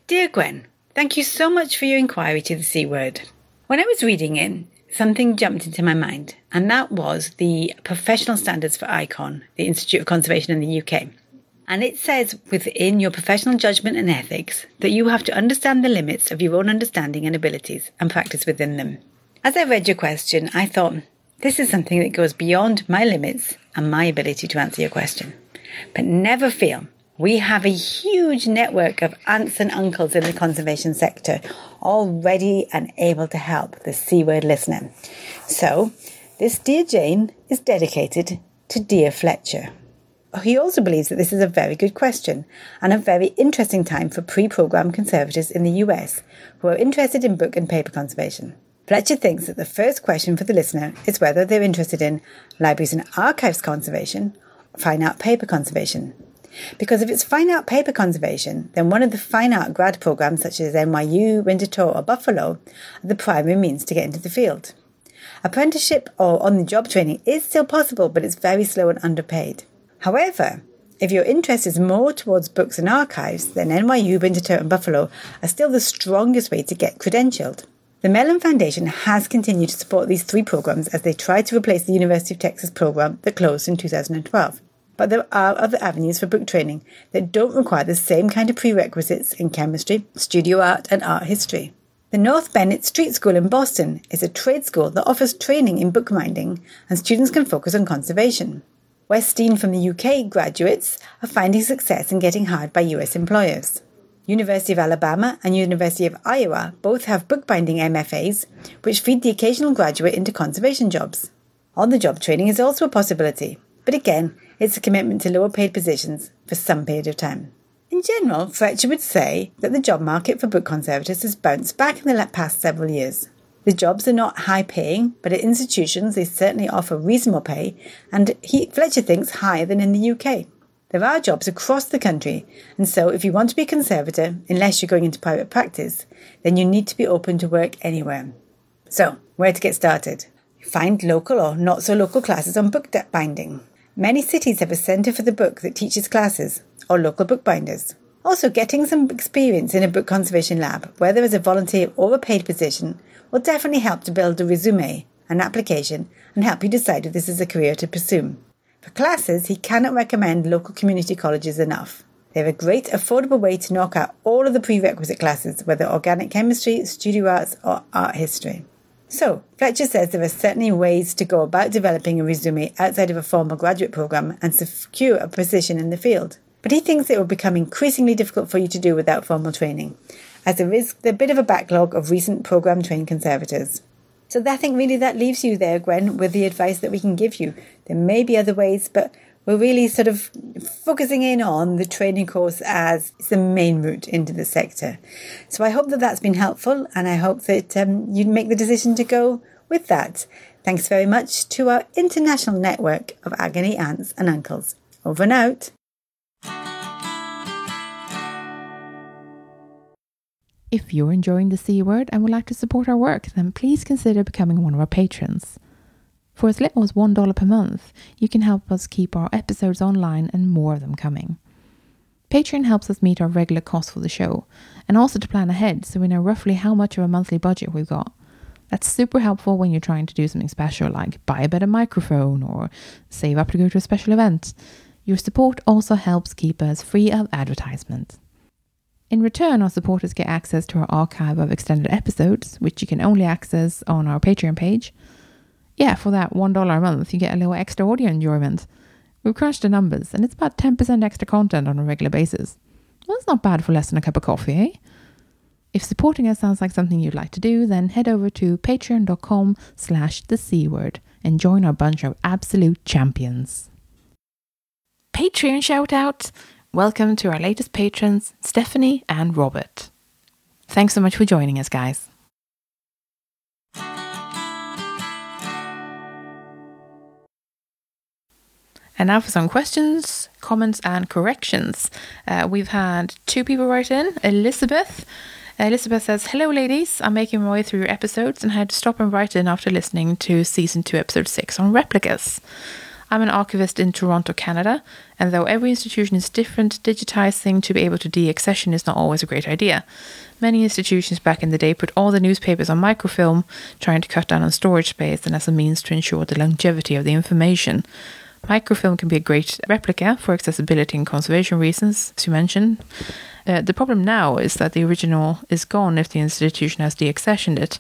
Dear Gwen, thank you so much for your inquiry to the C word. When I was reading it, something jumped into my mind, and that was the professional standards for ICON, the Institute of Conservation in the UK. And it says within your professional judgment and ethics that you have to understand the limits of your own understanding and abilities and practice within them. As I read your question, I thought, this is something that goes beyond my limits and my ability to answer your question. But never fear, we have a huge network of aunts and uncles in the conservation sector, all ready and able to help the C word listener. So, this Dear Jane is dedicated to Dear Fletcher. He also believes that this is a very good question and a very interesting time for pre programmed conservators in the US who are interested in book and paper conservation. Fletcher thinks that the first question for the listener is whether they're interested in libraries and archives conservation or fine art paper conservation. Because if it's fine art paper conservation, then one of the fine art grad programs such as NYU, Winterthur, or Buffalo are the primary means to get into the field. Apprenticeship or on the job training is still possible, but it's very slow and underpaid. However, if your interest is more towards books and archives, then NYU, Winterthur, and Buffalo are still the strongest way to get credentialed. The Mellon Foundation has continued to support these three programs as they try to replace the University of Texas program that closed in 2012. But there are other avenues for book training that don't require the same kind of prerequisites in chemistry, studio art, and art history. The North Bennett Street School in Boston is a trade school that offers training in bookbinding, and students can focus on conservation. West from the UK graduates are finding success in getting hired by US employers. University of Alabama and University of Iowa both have bookbinding MFAs, which feed the occasional graduate into conservation jobs. On the job training is also a possibility, but again, it's a commitment to lower paid positions for some period of time. In general, Fletcher would say that the job market for book conservators has bounced back in the past several years. The jobs are not high paying, but at institutions they certainly offer reasonable pay, and he, Fletcher thinks higher than in the UK. There are jobs across the country, and so if you want to be a conservator, unless you're going into private practice, then you need to be open to work anywhere. So, where to get started? Find local or not so local classes on book binding. Many cities have a centre for the book that teaches classes, or local bookbinders. Also, getting some experience in a book conservation lab, whether as a volunteer or a paid position, will definitely help to build a resume, an application, and help you decide if this is a career to pursue. For classes, he cannot recommend local community colleges enough. They're a great, affordable way to knock out all of the prerequisite classes, whether organic chemistry, studio arts, or art history. So, Fletcher says there are certainly ways to go about developing a resume outside of a formal graduate program and secure a position in the field. But he thinks it will become increasingly difficult for you to do without formal training, as a risk there is a bit of a backlog of recent program trained conservators. So I think really that leaves you there, Gwen, with the advice that we can give you. There may be other ways, but we're really sort of focusing in on the training course as the main route into the sector. So I hope that that's been helpful, and I hope that um, you make the decision to go with that. Thanks very much to our international network of agony aunts and uncles. Over and out. If you're enjoying the C word and would like to support our work, then please consider becoming one of our patrons. For as little as $1 per month, you can help us keep our episodes online and more of them coming. Patreon helps us meet our regular costs for the show and also to plan ahead so we know roughly how much of a monthly budget we've got. That's super helpful when you're trying to do something special like buy a better microphone or save up to go to a special event. Your support also helps keep us free of advertisement. In return, our supporters get access to our archive of extended episodes, which you can only access on our Patreon page. Yeah, for that $1 a month, you get a little extra audio enjoyment. We've crunched the numbers, and it's about 10% extra content on a regular basis. Well, that's not bad for less than a cup of coffee, eh? If supporting us sounds like something you'd like to do, then head over to patreon.com slash the C word and join our bunch of absolute champions. Patreon shout out! Welcome to our latest patrons, Stephanie and Robert. Thanks so much for joining us, guys. And now for some questions, comments, and corrections. Uh, we've had two people write in. Elizabeth. Elizabeth says, Hello, ladies. I'm making my way through your episodes and had to stop and write in after listening to season 2, episode 6 on replicas. I'm an archivist in Toronto, Canada, and though every institution is different, digitizing to be able to deaccession is not always a great idea. Many institutions back in the day put all the newspapers on microfilm, trying to cut down on storage space and as a means to ensure the longevity of the information. Microfilm can be a great replica for accessibility and conservation reasons, as you mentioned. Uh, the problem now is that the original is gone if the institution has deaccessioned it.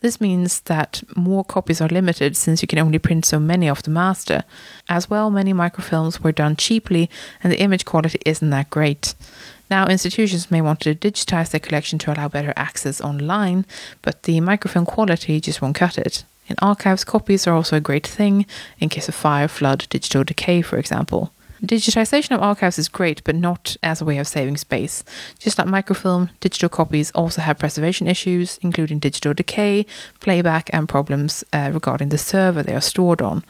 This means that more copies are limited since you can only print so many of the master. As well, many microfilms were done cheaply and the image quality isn't that great. Now, institutions may want to digitize their collection to allow better access online, but the microfilm quality just won't cut it. In archives, copies are also a great thing in case of fire, flood, digital decay, for example. Digitization of archives is great, but not as a way of saving space. Just like microfilm, digital copies also have preservation issues, including digital decay, playback, and problems uh, regarding the server they are stored on.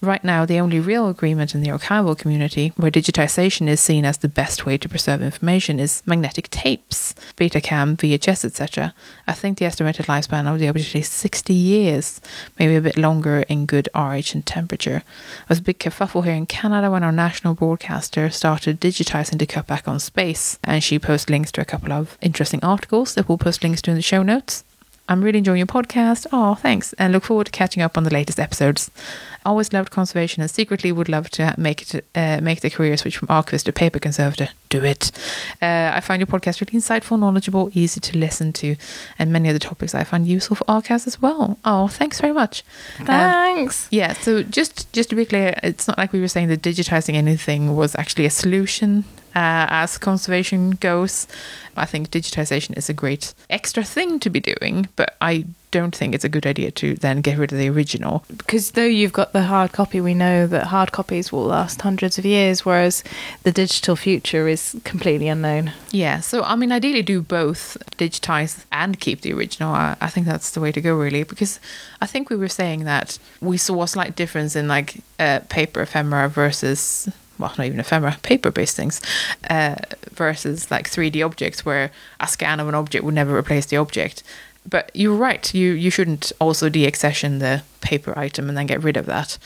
Right now, the only real agreement in the archival community where digitization is seen as the best way to preserve information is magnetic tapes, Betacam, VHS, etc. I think the estimated lifespan of the object is 60 years, maybe a bit longer in good RH and temperature. There was a big kerfuffle here in Canada when our national broadcaster started digitizing to cut back on space, and she posted links to a couple of interesting articles that we'll post links to in the show notes. I'm really enjoying your podcast. Oh, thanks. And look forward to catching up on the latest episodes. Always loved conservation and secretly would love to make it uh, make the career switch from archivist to paper conservator. Do it. Uh, I find your podcast really insightful, knowledgeable, easy to listen to, and many of the topics I find useful for archives as well. Oh, thanks very much. Um, Thanks. yeah, so just just to be clear, it's not like we were saying that digitizing anything was actually a solution uh, as conservation goes. I think digitization is a great extra thing to be doing, but I don't think it's a good idea to then get rid of the original. because though you've got the hard copy, we know that hard copies will last hundreds of years, whereas the digital future is completely unknown. Yeah, so I mean, ideally do both digitize and keep the original. I, I think that's the way to go, really, because I think we were saying that we saw a slight difference in like uh, paper ephemera versus well, not even ephemera, paper-based things, uh, versus like 3D objects, where a scan of an object would never replace the object. But you're right. You you shouldn't also deaccession the paper item and then get rid of that.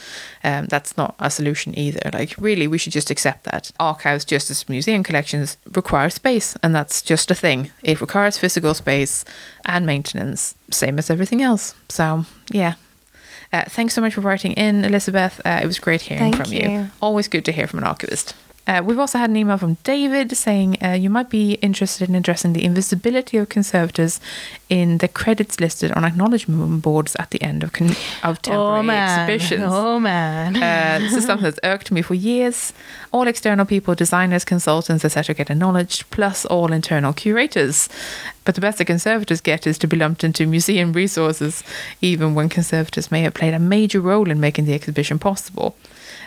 Um, that's not a solution either. Like really, we should just accept that archives, just as museum collections, require space, and that's just a thing. It requires physical space and maintenance, same as everything else. So yeah. Uh, thanks so much for writing in, Elizabeth. Uh, it was great hearing Thank from you. you. Always good to hear from an archivist. Uh, we've also had an email from David saying uh, you might be interested in addressing the invisibility of conservators in the credits listed on acknowledgement boards at the end of, con- of temporary oh man! exhibitions. Oh man! Uh, this is something that's irked me for years. All external people, designers, consultants, etc., get acknowledged, plus all internal curators. But the best the conservators get is to be lumped into museum resources, even when conservators may have played a major role in making the exhibition possible.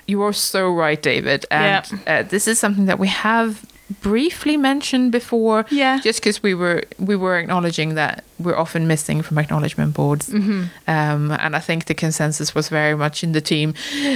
You are so right, David. And uh, this is something that we have briefly mentioned before. Yeah. Just because we were we were acknowledging that we're often missing from acknowledgement boards, Mm-hmm. um, and I think the consensus was very much in the team: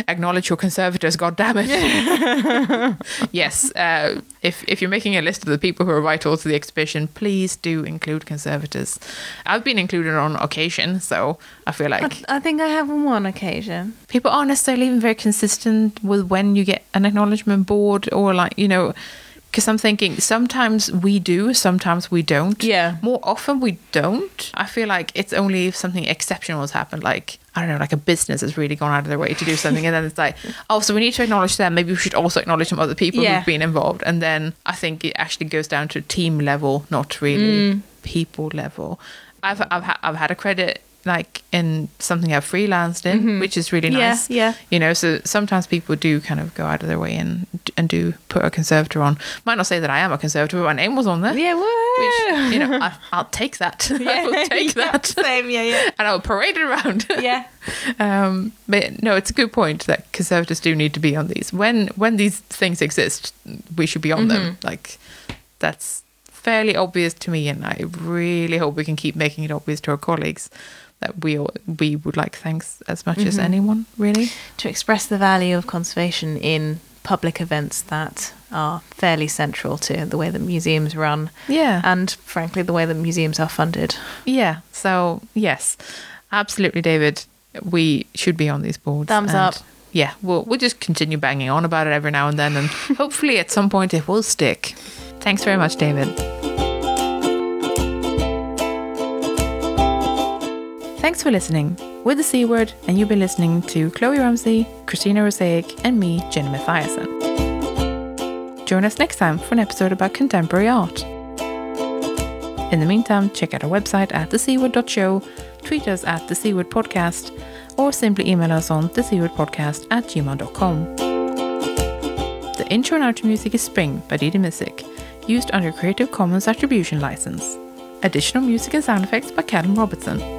acknowledge your conservators. God damn it! yes. Uh, if if you're making a list of the people who are vital to the exhibition, please do include conservators. I've been included on occasion, so I feel like I, I think I have on one occasion. people aren't necessarily even very consistent with when you get an acknowledgement board or like you know because i'm thinking sometimes we do sometimes we don't. Yeah. more often we don't. I feel like it's only if something exceptional has happened like i don't know like a business has really gone out of their way to do something and then it's like oh so we need to acknowledge them. Maybe we should also acknowledge some other people Yeah. who've been involved. And then i think it actually goes down to team level not really mm. people level. I've I've, ha- I've had a credit like in something I've freelanced in, which is really Mm-hmm. Yeah, nice. yeah. You know, so sometimes people do kind of go out of their way and and do put a conservator on. Might not say that I am a conservator, but my name was on there. Yeah, woo! Which, you know, I, I'll take that. Yeah, I will take Yeah, that. Same, yeah, yeah. And I'll parade it around. Yeah. Um, but no, it's a good point that conservators do need to be on these. When when these things exist, we should be on them. Mm-hmm. Like that's fairly obvious to me, and I really hope we can keep making it obvious to our colleagues that we all, we would like thanks as much as Mm-hmm. anyone. Really, To express the value of conservation in public events that are fairly central to the way that museums run. Yeah. And frankly, the way that museums are funded. yeah. So yes, absolutely, David. We should be on these boards. Thumbs up. Yeah, we'll we'll just continue banging on about it every now and then, and hopefully at some point it will stick. Thanks very much, David. Thanks for listening. We're the C Word, and you've been listening to Kloe Rumsey, Christina Rozeik, and me, Jenny Mathiasson. Join us next time for an episode about contemporary art. In the meantime, check out our website at thecword.show, tweet us at the Word Podcast, or simply email us on thecwordpodcast at gmail.com. The intro and outro music is Spring by Didi Missick, used under Creative Commons Attribution License. Additional music and sound effects by Callum Robertson.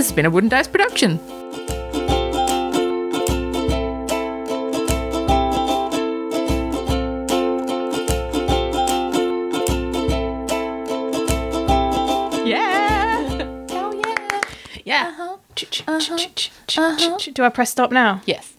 This has been a Wooden Dice production. Yeah. Oh, yeah. Yeah. Uh-huh. Do I press stop now? Yes.